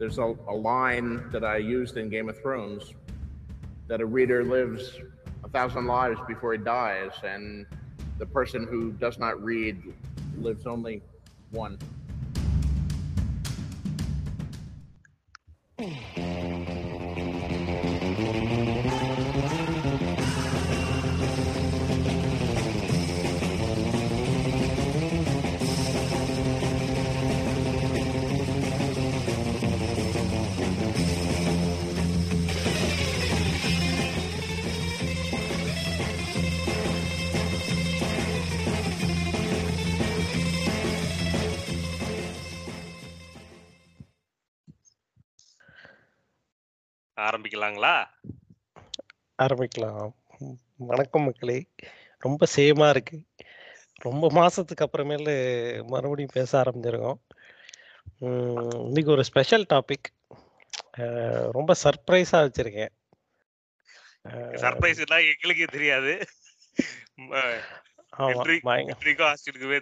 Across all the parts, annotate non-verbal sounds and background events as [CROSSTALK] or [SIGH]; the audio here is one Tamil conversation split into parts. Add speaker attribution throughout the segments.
Speaker 1: there's a, a line that I used in Game of Thrones that a reader lives a thousand lives before he dies, and the person who does not read lives only one.
Speaker 2: ஆரம்பிக்கலாங்களா?
Speaker 3: ஆரம்பிக்கலாம். வணக்கம் மக்களே. ரொம்ப சேமா இருக்கு. ரொம்ப மாசத்துக்கு அப்புறமேலு மறுபடியும் பேச ஆரம்பிச்சிருக்கோம். இன்னைக்கு ஒரு ஸ்பெஷல் டாபிக் ரொம்ப சர்ப்ரைஸா வச்சிருக்கேன்.
Speaker 2: சர்ப்ரைஸ் எல்லாம் எங்களுக்கே தெரியாது.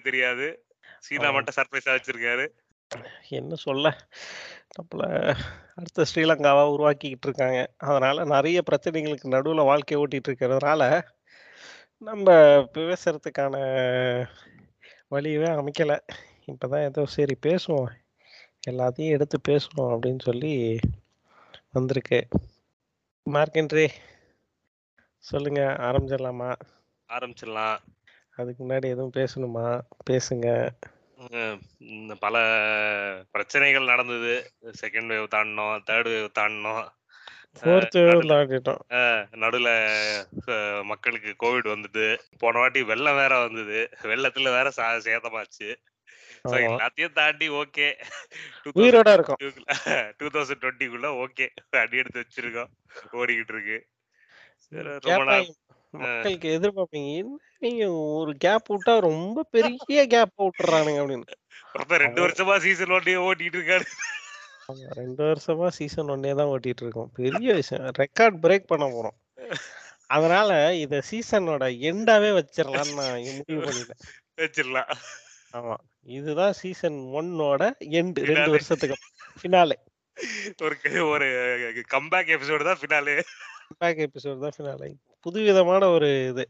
Speaker 2: தெரியாது. சீனா. மட்டும் சர்ப்ரைஸா வச்சிருக்காரு.
Speaker 3: என்ன சொல்ல? நம்மள அடுத்த ஸ்ரீலங்காவா உருவாக்கிக்கிட்டு இருக்காங்க அதனால நிறைய பிரச்சனைகளுக்கு நடுவுல வாழ்க்கை ஓட்டிட்டு இருக்கிறதுனால நம்ம பேசுறதுக்கான வழியவே அமைக்கல. இப்பதான் ஏதோ சரி பேசுவோம். எல்லாத்தையும் எடுத்து பேசுவோம் அப்படின்னு சொல்லி வந்திருக்கு. மார்க்கென்ட்ரே சொல்லுங்க ஆரம்பிச்சிடலாமா?
Speaker 2: ஆரம்பிச்சிடலாம்.
Speaker 3: அதுக்கு முன்னாடி எதுவும் பேசணுமா? பேசுங்க.
Speaker 2: பல பிரச்சனைகள் நடந்தது. செகண்ட் வேவ் தாண்டினோம் தேர்ட் வேவ் தாண்டினோம். அஹ், மக்களுக்கு கோவிட் வந்தது போன வாட்டி வெள்ளம் வேற வந்தது. வெள்ளத்துல வேற சேதமாச்சு. எல்லாத்தையும் தாண்டி ஓகே.
Speaker 3: உயிரோட இருக்கோம்.
Speaker 2: டூ தௌசண்ட் டுவெண்ட்டிக்குள்ள ஓகே. அடி எடுத்து வச்சிருக்கோம். ஓடிக்கிட்டு இருக்கு. ரொம்ப நாள்.
Speaker 3: மக்களுக்கு எதிர்பார்ப்பீங்க. நீங்க ஒரு கேப் விட்டா ரொம்ப பெரிய கேப் விட்டுறானுங்க அப்படின்னு.
Speaker 2: ரெண்டு வருஷமா சீசன் ஒன்லயே ஓட்டிட்டு இருக்காரு.
Speaker 3: ரெண்டு வருஷமா சீசன் ஒன்னே தான் ஓட்டிட்டு இருக்கோம். பெரிய விஷயம். ரெக்கார்ட் பிரேக் பண்ண போறோம். அதனால இத சீசனோட எண்டாவே வச்சிடலாம்னு நான் முடிவு பண்ணிட்டேன்.
Speaker 2: வச்சிடலாம்
Speaker 3: ஆமா. இதுதான் சீசன் ஒன்னோட எண்டு ரெண்டு. வருஷத்துக்கு ஃபினாலே
Speaker 2: ஒரு ஒரு கம்பேக் எபிசோடு தான் ஃபினாலே
Speaker 3: பேக் எபிசோட் தான் ஃபினாலே புதுவிதமான ஒரு இது.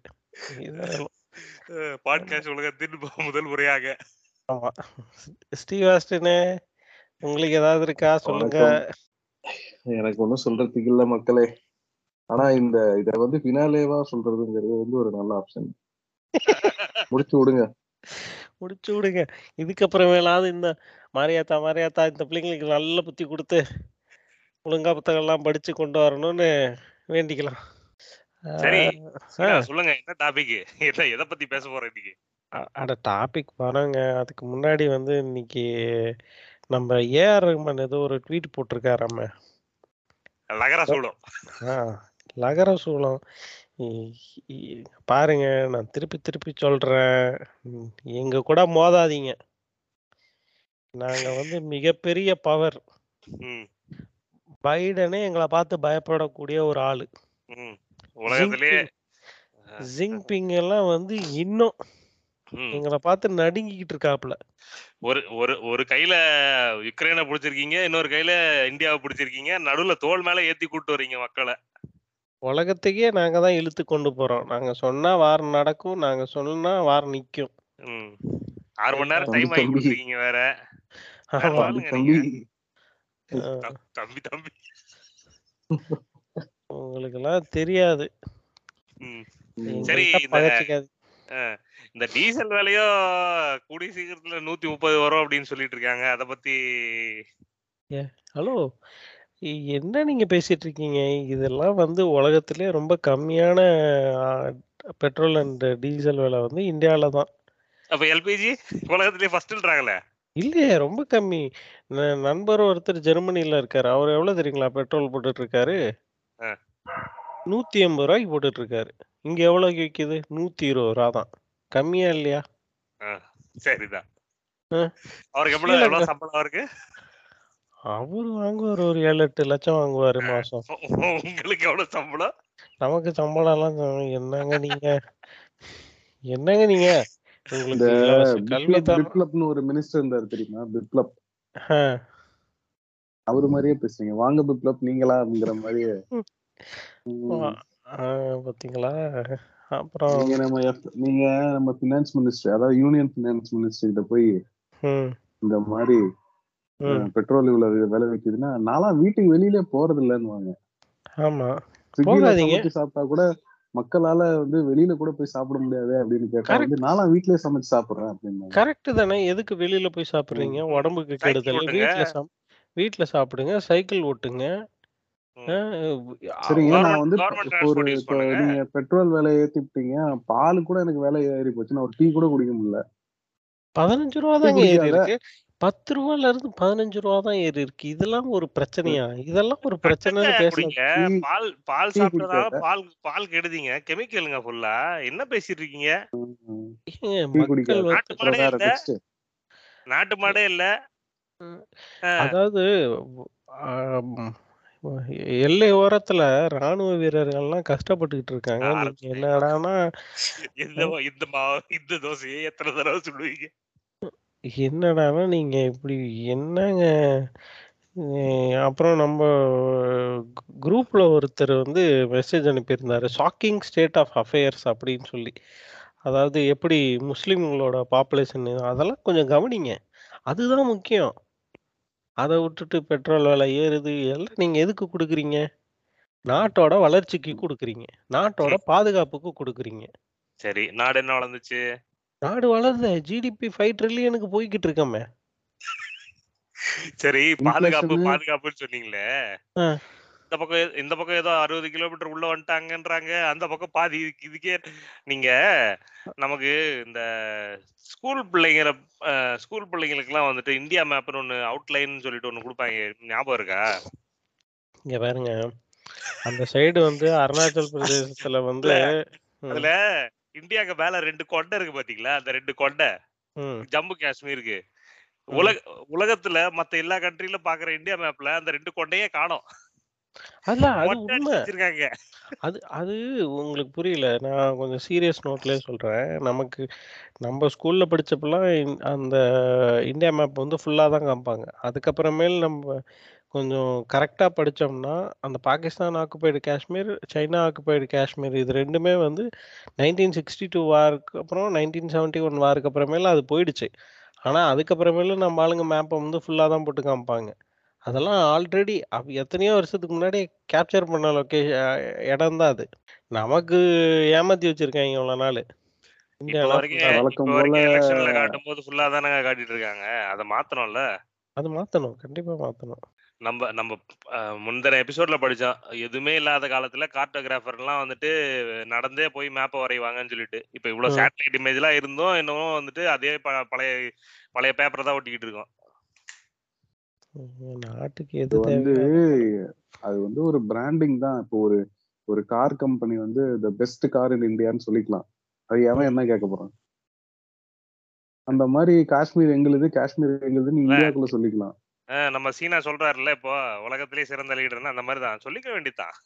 Speaker 2: பாட்காஸ்ட் [LAUGHS] உலகத்தின் [LAUGHS] முதல் முறையாக.
Speaker 3: ஆமா. ஸ்டீவ் ஆஸ்டினு உங்களுக்கு ஏதாவது இருக்கா? சொல்லுங்க.
Speaker 4: எனக்கு ஒண்ணும் சொல்றதுக்கு இல்ல மக்களே. ஆனா இந்த இத வந்து பினாலேவா சொல்றதுங்கிறது வந்து ஒரு நல்ல ஆப்ஷன் [LAUGHS] முடிச்சு விடுங்க.
Speaker 3: முடிச்சு விடுங்க. இதுக்கப்புறமேலாவது இந்த மாரியாத்தா மாரியாத்தா இந்த பிள்ளைங்களுக்கு நல்ல புத்தி கொடுத்து ஒழுங்கா புத்தகம் எல்லாம் படிச்சு கொண்டு வரணும்னு வேண்டிக்கலாம்.
Speaker 2: சரி. சொல்லுங்க என்ன டாபிக் எதை பத்தி பேச போறோம் இன்னைக்கு?
Speaker 3: அட டாபிக் வரோங்க அதுக்கு முன்னாடி வந்து இன்னைக்கு நம்ம ஏஆர் ரஹ்மான் ஏதோ ஒரு ட்வீட் போட்டிருக்காராம.
Speaker 2: லகர சூடம்
Speaker 3: ஆ லகர இ- பாருங்க நான் திருப்பி திருப்பி சொல்றேன். எங்க கூட மோதாதீங்க. நாங்க வந்து மிகப்பெரிய பவர் பைடனே எங்களை பார்த்து பயப்படக்கூடிய ஒரு ஆளு.
Speaker 2: ம். உலகத்திலே
Speaker 3: ஜிங்பிங் எல்லாம் வந்து இன்னும் எங்களை பார்த்து நடுங்கிக்கிட்டு இருக்காப்புல.
Speaker 2: ஒரு ஒரு ஒரு கையில யுக்ரைனை பிடிச்சிருக்கீங்க இன்னொரு கையில இந்தியாவை பிடிச்சிருக்கீங்க நடுவுல தோல் மேல ஏத்தி கூட்டு வர்றீங்க மக்களை.
Speaker 3: உலகத்துக்கே நாங்க தான் இழுத்து கொண்டு போறோம். நாங்க சொன்னா வாரம் நடக்கும் நாங்க சொன்னா வாரம் நிக்கும்.
Speaker 2: ஆறு மணி நேரம் டைம் ஆகி. கொடுத்துருக்கீங்க வேற.
Speaker 4: தம்பி
Speaker 2: தம்பி. [LAUGHS]
Speaker 3: உங்களுக்கு எல்லாம் தெரியாது.
Speaker 2: சரி, இந்த- டீசல் விலையும் கூடிய சீக்கிரத்துல நூத்தி முப்பது வரும் அப்படின்னு சொல்லிட்டு இருக்காங்க. அத பத்தி
Speaker 3: ஹலோ. என்ன நீங்க பேசிட்டு இருக்கீங்க? இதெல்லாம் வந்து உலகத்திலே ரொம்ப கம்மியான பெட்ரோல் அண்ட் டீசல் விலை வந்து இந்தியாவில தான்
Speaker 2: அப்ப எல்பிஜி உலகத்திலேயே ஃபர்ஸ்ட்ன்றாங்களே
Speaker 3: இல்லையே ரொம்ப கம்மி. ந- நண்பர் ஒருத்தர் ஜெர்மனில இருக்காரு. அவர் எவ்வளவு தெரியுங்களா? பெட்ரோல் போட்டுட்டு இருக்காரு
Speaker 2: ஆ.
Speaker 3: நூத்தி எண்பது ரூபாய்க்கு போட்டுட்டு இருக்காரு இங்க எவ்வளவுக்கு விக்குது? நூத்தி இருபது ரூபா தான். கம்மியா இல்லையா?
Speaker 2: சரிதான்.
Speaker 3: ஆ.
Speaker 2: அவருக்கு எவ்வளவு
Speaker 3: ஸ்ரீலங்கா.
Speaker 2: எவ்வளவு சம்பளம் அவருக்கு?
Speaker 3: அவரு வாங்குவார். ஒரு ஏழு எட்டு லட்சம் வாங்குவாரு மாசம்.
Speaker 2: உங்களுக்கு எவ்வளவு சம்பளம்?
Speaker 3: நமக்கு சம்பளம் எல்லாம் க- என்னங்க நீங்க? என்னங்க நீங்க? உங்களுக்கு
Speaker 4: ஒரு மினிஸ்டர் இருந்தாரு தெரியுமா? பிப்ளப் அவரு மாதிரியே பேசுறீங்க. வாங்க பிப்ளப் நீங்களா அப்படிங்கிற மாதிரியே.
Speaker 3: பாத்தீங்களா? அப்புறம்
Speaker 4: நீங்க நம்ம நீங்க நம்ம பினான்ஸ் மினிஸ்டர் அதாவது யூனியன் பினான்ஸ் மினிஸ்டர் கிட்ட போய் இந்த மாதிரி பெட்ரோல் இவ்வளவு விலை வைக்குதுன்னா நான்லாம் வீட்டுக்கு வெளியிலே போறது இல்லைன்னு
Speaker 3: ஆமா போகாதீங்க.
Speaker 4: சமைச்சு சாப்பிட்டா கூட மக்களால வந்து வெளியில கூட போய் சாப்பிட முடியாது அப்படின்னு கேட்டா வந்து நான்லாம் வீட்லயே சமைச்சு சாப்பிடுறேன் அப்படின்னு
Speaker 3: கரெக்ட் தானே. எதுக்கு வெளியில போய் சாப்பிடுறீங்க. உடம்புக்கு கெடுதல். சாப் வீட்ல சாப்பிடுங்க. சைக்கிள் ஓட்டுங்க.
Speaker 4: சரிங்க. நான் வந்து ஒரு. நீங்க பெட்ரோல் விலை ஏத்திட்டீங்க. பால் கூட எனக்கு விலை ஏறி போச்சு நான் ஒரு டீ கூட குடிக்க முடியல.
Speaker 3: பதினஞ்சு ரூபா தாங்க ஏறி. இருக்கு. ரூபால இருந்து பதினஞ்சு ரூபா தான் ஏறி இருக்கு. இதெல்லாம் ஒரு பிரச்சனையா? இதெல்லாம் ஒரு பிரச்சனைன்னு
Speaker 4: டீ-
Speaker 2: பால் பால் சாப்பிட்டதால. பால் பால் கெடுதீங்க. கெமிக்கலுங்க ஃபுல்லா. என்ன பேசிட்டு இருக்கீங்க?
Speaker 3: மக்கள்
Speaker 2: நாட்டு மாடே இல்ல.
Speaker 3: அதாவது எல்லை ஓரத்துல ராணுவ வீரர்கள்லாம் கஷ்டப்பட்டுக்கிட்டு இருக்காங்க. நீங்க
Speaker 2: ஆரம்பிச்சிட்டீங்க.
Speaker 3: என்னடான்னா
Speaker 2: இந்த இந்த தோசையை எத்தனை தடவை சொல்லுவீங்க
Speaker 3: என்னடான்னா நீங்க இப்படி என்னங்க? அப்புறம் நம்ம குரூப்ல ஒருத்தர் வந்து மெசேஜ் அனுப்பியிருந்தாரு. ஷாக்கிங் ஸ்டேட் ஆஃப் அஃபேர்ஸ் அப்படின்னு சொல்லி. அதாவது எப்படி முஸ்லிம்களோட பாப்புலேஷன் அதெல்லாம் கொஞ்சம் கவனிங்க. அதுதான் முக்கியம். அதை விட்டுட்டு பெட்ரோல் விலை ஏறுது. எல்லாம் நீங்க எதுக்கு கொடுக்குறீங்க? நாட்டோட வளர்ச்சிக்கு கொடுக்குறீங்க. நாட்டோட பாதுகாப்புக்கு கொடுக்குறீங்க.
Speaker 2: சரி. நாடு என்ன வளர்ந்துச்சு?
Speaker 3: நாடு வளருது ஜிடிபி ஃபைவ் ட்ரில்லியனுக்கு போய்கிட்டு இருக்கமே
Speaker 2: சரி பாதுகாப்பு பாதுகாப்புன்னு சொன்னீங்களே. இந்த பக்கம் இந்த பக்கம் ஏதோ அறுபது கிலோமீட்டர் உள்ள வந்துட்டாங்கன்றாங்க. அந்த பக்கம் பாதி இதுக்கு- நீங்க நமக்கு இந்த ஸ்கூல் பிள்ளைங்கிற ஸ்கூல் பிள்ளைங்களுக்குலாம் வந்துட்டு இந்தியா மேப்னு ஒன்னு அவுட்லைன் சொல்லிட்டு ஒன்னு கொடுப்பாங்க. ஞாபகம் இருக்கா?
Speaker 3: இங்க பாருங்க. அந்த சைடு வந்து அருணாச்சல் பிரதேசத்துல வந்து
Speaker 2: அதுல இந்தியாக்கு மேல ரெண்டு கொண்டை இருக்கு பாத்தீங்களா? அந்த ரெண்டு கொண்டை. ஜம்மு காஷ்மீருக்கு. உலக உலகத்துல மத்த எல்லா கண்ட்ரில பாக்குற இந்தியா மேப்ல அந்த ரெண்டு கொண்டையே காணோம்.
Speaker 3: அது அது அது உங்களுக்கு புரியல. நான் கொஞ்சம் சீரியஸ் நோட்லயே சொல்றேன். நமக்கு நம்ம ஸ்கூல்ல படிச்சப்பெல்லாம் அந்த இந்தியா மேப் வந்து ஃபுல்லா தான் காமிப்பாங்க. அதுக்கப்புறமேல் நம்ம கொஞ்சம் கரெக்டா படிச்சோம்னா அந்த Pakistan occupied Kashmir China occupied Kashmir இது ரெண்டுமே வந்து நைன்டீன் சிக்ஸ்டி டூ வாருக்கு அப்புறம் நைன்டீன் செவன்ட்டி ஒன் வாருக்கு அப்புறமேல அது போயிடுச்சு. ஆனா அதுக்கப்புறமேலும் நம்ம ஆளுங்க மேப்பை வந்து ஃபுல்லா தான் போட்டு காமிப்பாங்க. அதெல்லாம் ஆல்ரெடி எத்தனையோ வருஷத்துக்கு முன்னாடி கேப்சர் பண்ண லொக்கேஷன் இடம் தான் அது. நமக்கு ஏமாத்தி வச்சிருக்காங்க இவ்வளவு நாள்.
Speaker 2: இப்ப
Speaker 3: இந்தியால
Speaker 2: வரைக்கும்.
Speaker 4: வழக்கம்
Speaker 2: இப்ப வரைக்கும்
Speaker 4: போல-
Speaker 2: எலெக்ஷன்ல காட்டும் போது ஃபுல்லா தானே காட்டிட்டு இருக்காங்க. அதை மாத்தணும்ல?
Speaker 3: அது மாத்தணும். கண்டிப்பா மாத்தணும்.
Speaker 2: நம்ம நம்ம முந்தின எபிசோட்ல படிச்சோம். எதுவுமே இல்லாத காலத்துல கார்டோகிராஃபர் எல்லாம் வந்துட்டு நடந்தே போய் மேப்பை வரைவாங்கன்னு சொல்லிட்டு. இப்ப இவ்வளவு. சேட்டலைட் இமேஜ் எல்லாம் இருந்தும் இன்னமும் வந்துட்டு அதே ப- பழைய பழைய பேப்பரை தான் ஒட்டிக்கிட்டு இருக்கோம்.
Speaker 3: நாட்டுக்கு எது
Speaker 4: வந்து அது வந்து ஒரு பிராண்டிங் தான். இப்போ ஒரு ஒரு கார் கம்பெனி வந்து த பெஸ்ட் கார் இன் இந்தியான்னு சொல்லிக்கலாம். அது எவன் என்ன கேட்க போறான்? அந்த மாதிரி காஷ்மீர் எங்களுது காஷ்மீர் எங்களுதுன்னு இந்தியாக்குள்ள சொல்லிக்கலாம்.
Speaker 2: அஹ், நம்ம சீனா சொல்றாருல்ல இப்போ உலகத்திலேயே சிறந்த லீடர்னு அந்த மாதிரி தான். சொல்லிக்க வேண்டியதுதான்.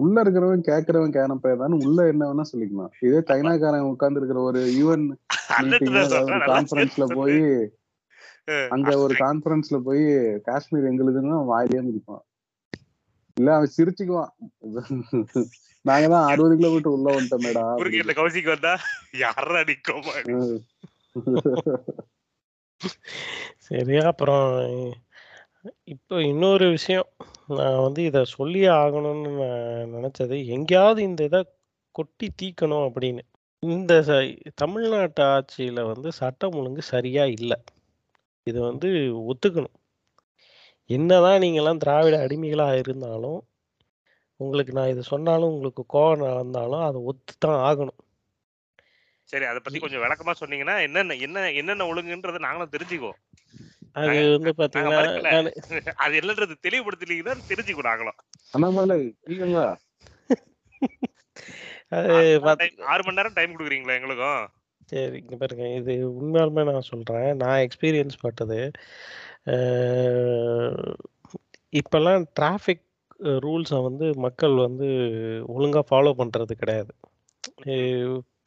Speaker 4: உள்ள இருக்கிறவன் கேட்கறவன் கேனப்பதான் உள்ள என்ன வேணா சொல்லிக்கலாம். இதே சைனாக்காரன் உட்கார்ந்து இருக்கிற ஒரு யூஎன்
Speaker 2: தான் சொல்றேன், நல்லா
Speaker 4: கான்பரன்ஸ்ல
Speaker 2: சேர்த்து
Speaker 4: போய் அங்க ஒரு கான்பரன்ஸ்ல போய் காஷ்மீர் எங்களுதுன்னு அவன் வாயிலே மிதிப்பான். இல்ல அவன் சிரிச்சுக்குவான். நாங்க தான் அறுபது கிலோமீட்டர் உள்ள வந்துட்டோமேடா
Speaker 2: குறுக்கு இந்த கௌசிக்கு வந்தா யாரா நிக்கோமா
Speaker 3: சரி அப்புறம் இப்போ இன்னொரு விஷயம். நான் வந்து இதை சொல்லியே ஆகணும்னு நான் நினச்சது எங்கேயாவது இந்த இதை கொட்டி தீக்கணும் அப்படின்னு. இந்த ச- தமிழ்நாட்டு ஆட்சியில வந்து சட்டம் ஒழுங்கு சரியா இல்லை. இது வந்து ஒத்துக்கணும். என்னதான் நீங்கெல்லாம் திராவிட அடிமைகளா இருந்தாலும் உங்களுக்கு நான் இதை சொன்னாலும் உங்களுக்கு கோவம் வந்தாலும் அதை ஒத்து தான் ஆகணும்.
Speaker 2: சரி அதை பத்தி கொஞ்சம் விளக்கமா சொன்னீங்கன்னா என்னென்ன என்ன என்னென்ன ஒழுங்குன்றதை நாங்களும் தெரிஞ்சுக்குவோம்.
Speaker 3: அது வந்து பாத்தீங்கன்னா [LAUGHS]
Speaker 2: அது என்னன்றது தெளிவுபடுத்தினீங்கன்னா தெரிஞ்சுக்கோ நாங்களும். [LAUGHS] ஆறு மணி நேரம் டைம் கொடுக்குறீங்களா எங்களுக்கும்?
Speaker 3: சரி இங்க பாருங்க இது உண்மையாலுமே நான் சொல்றேன். நான் எக்ஸ்பீரியன்ஸ் பட்டது. இப்பெல்லாம் டிராஃபிக் ரூல்ஸை வந்து மக்கள் வந்து ஒழுங்கா ஃபாலோ பண்றது கிடையாது.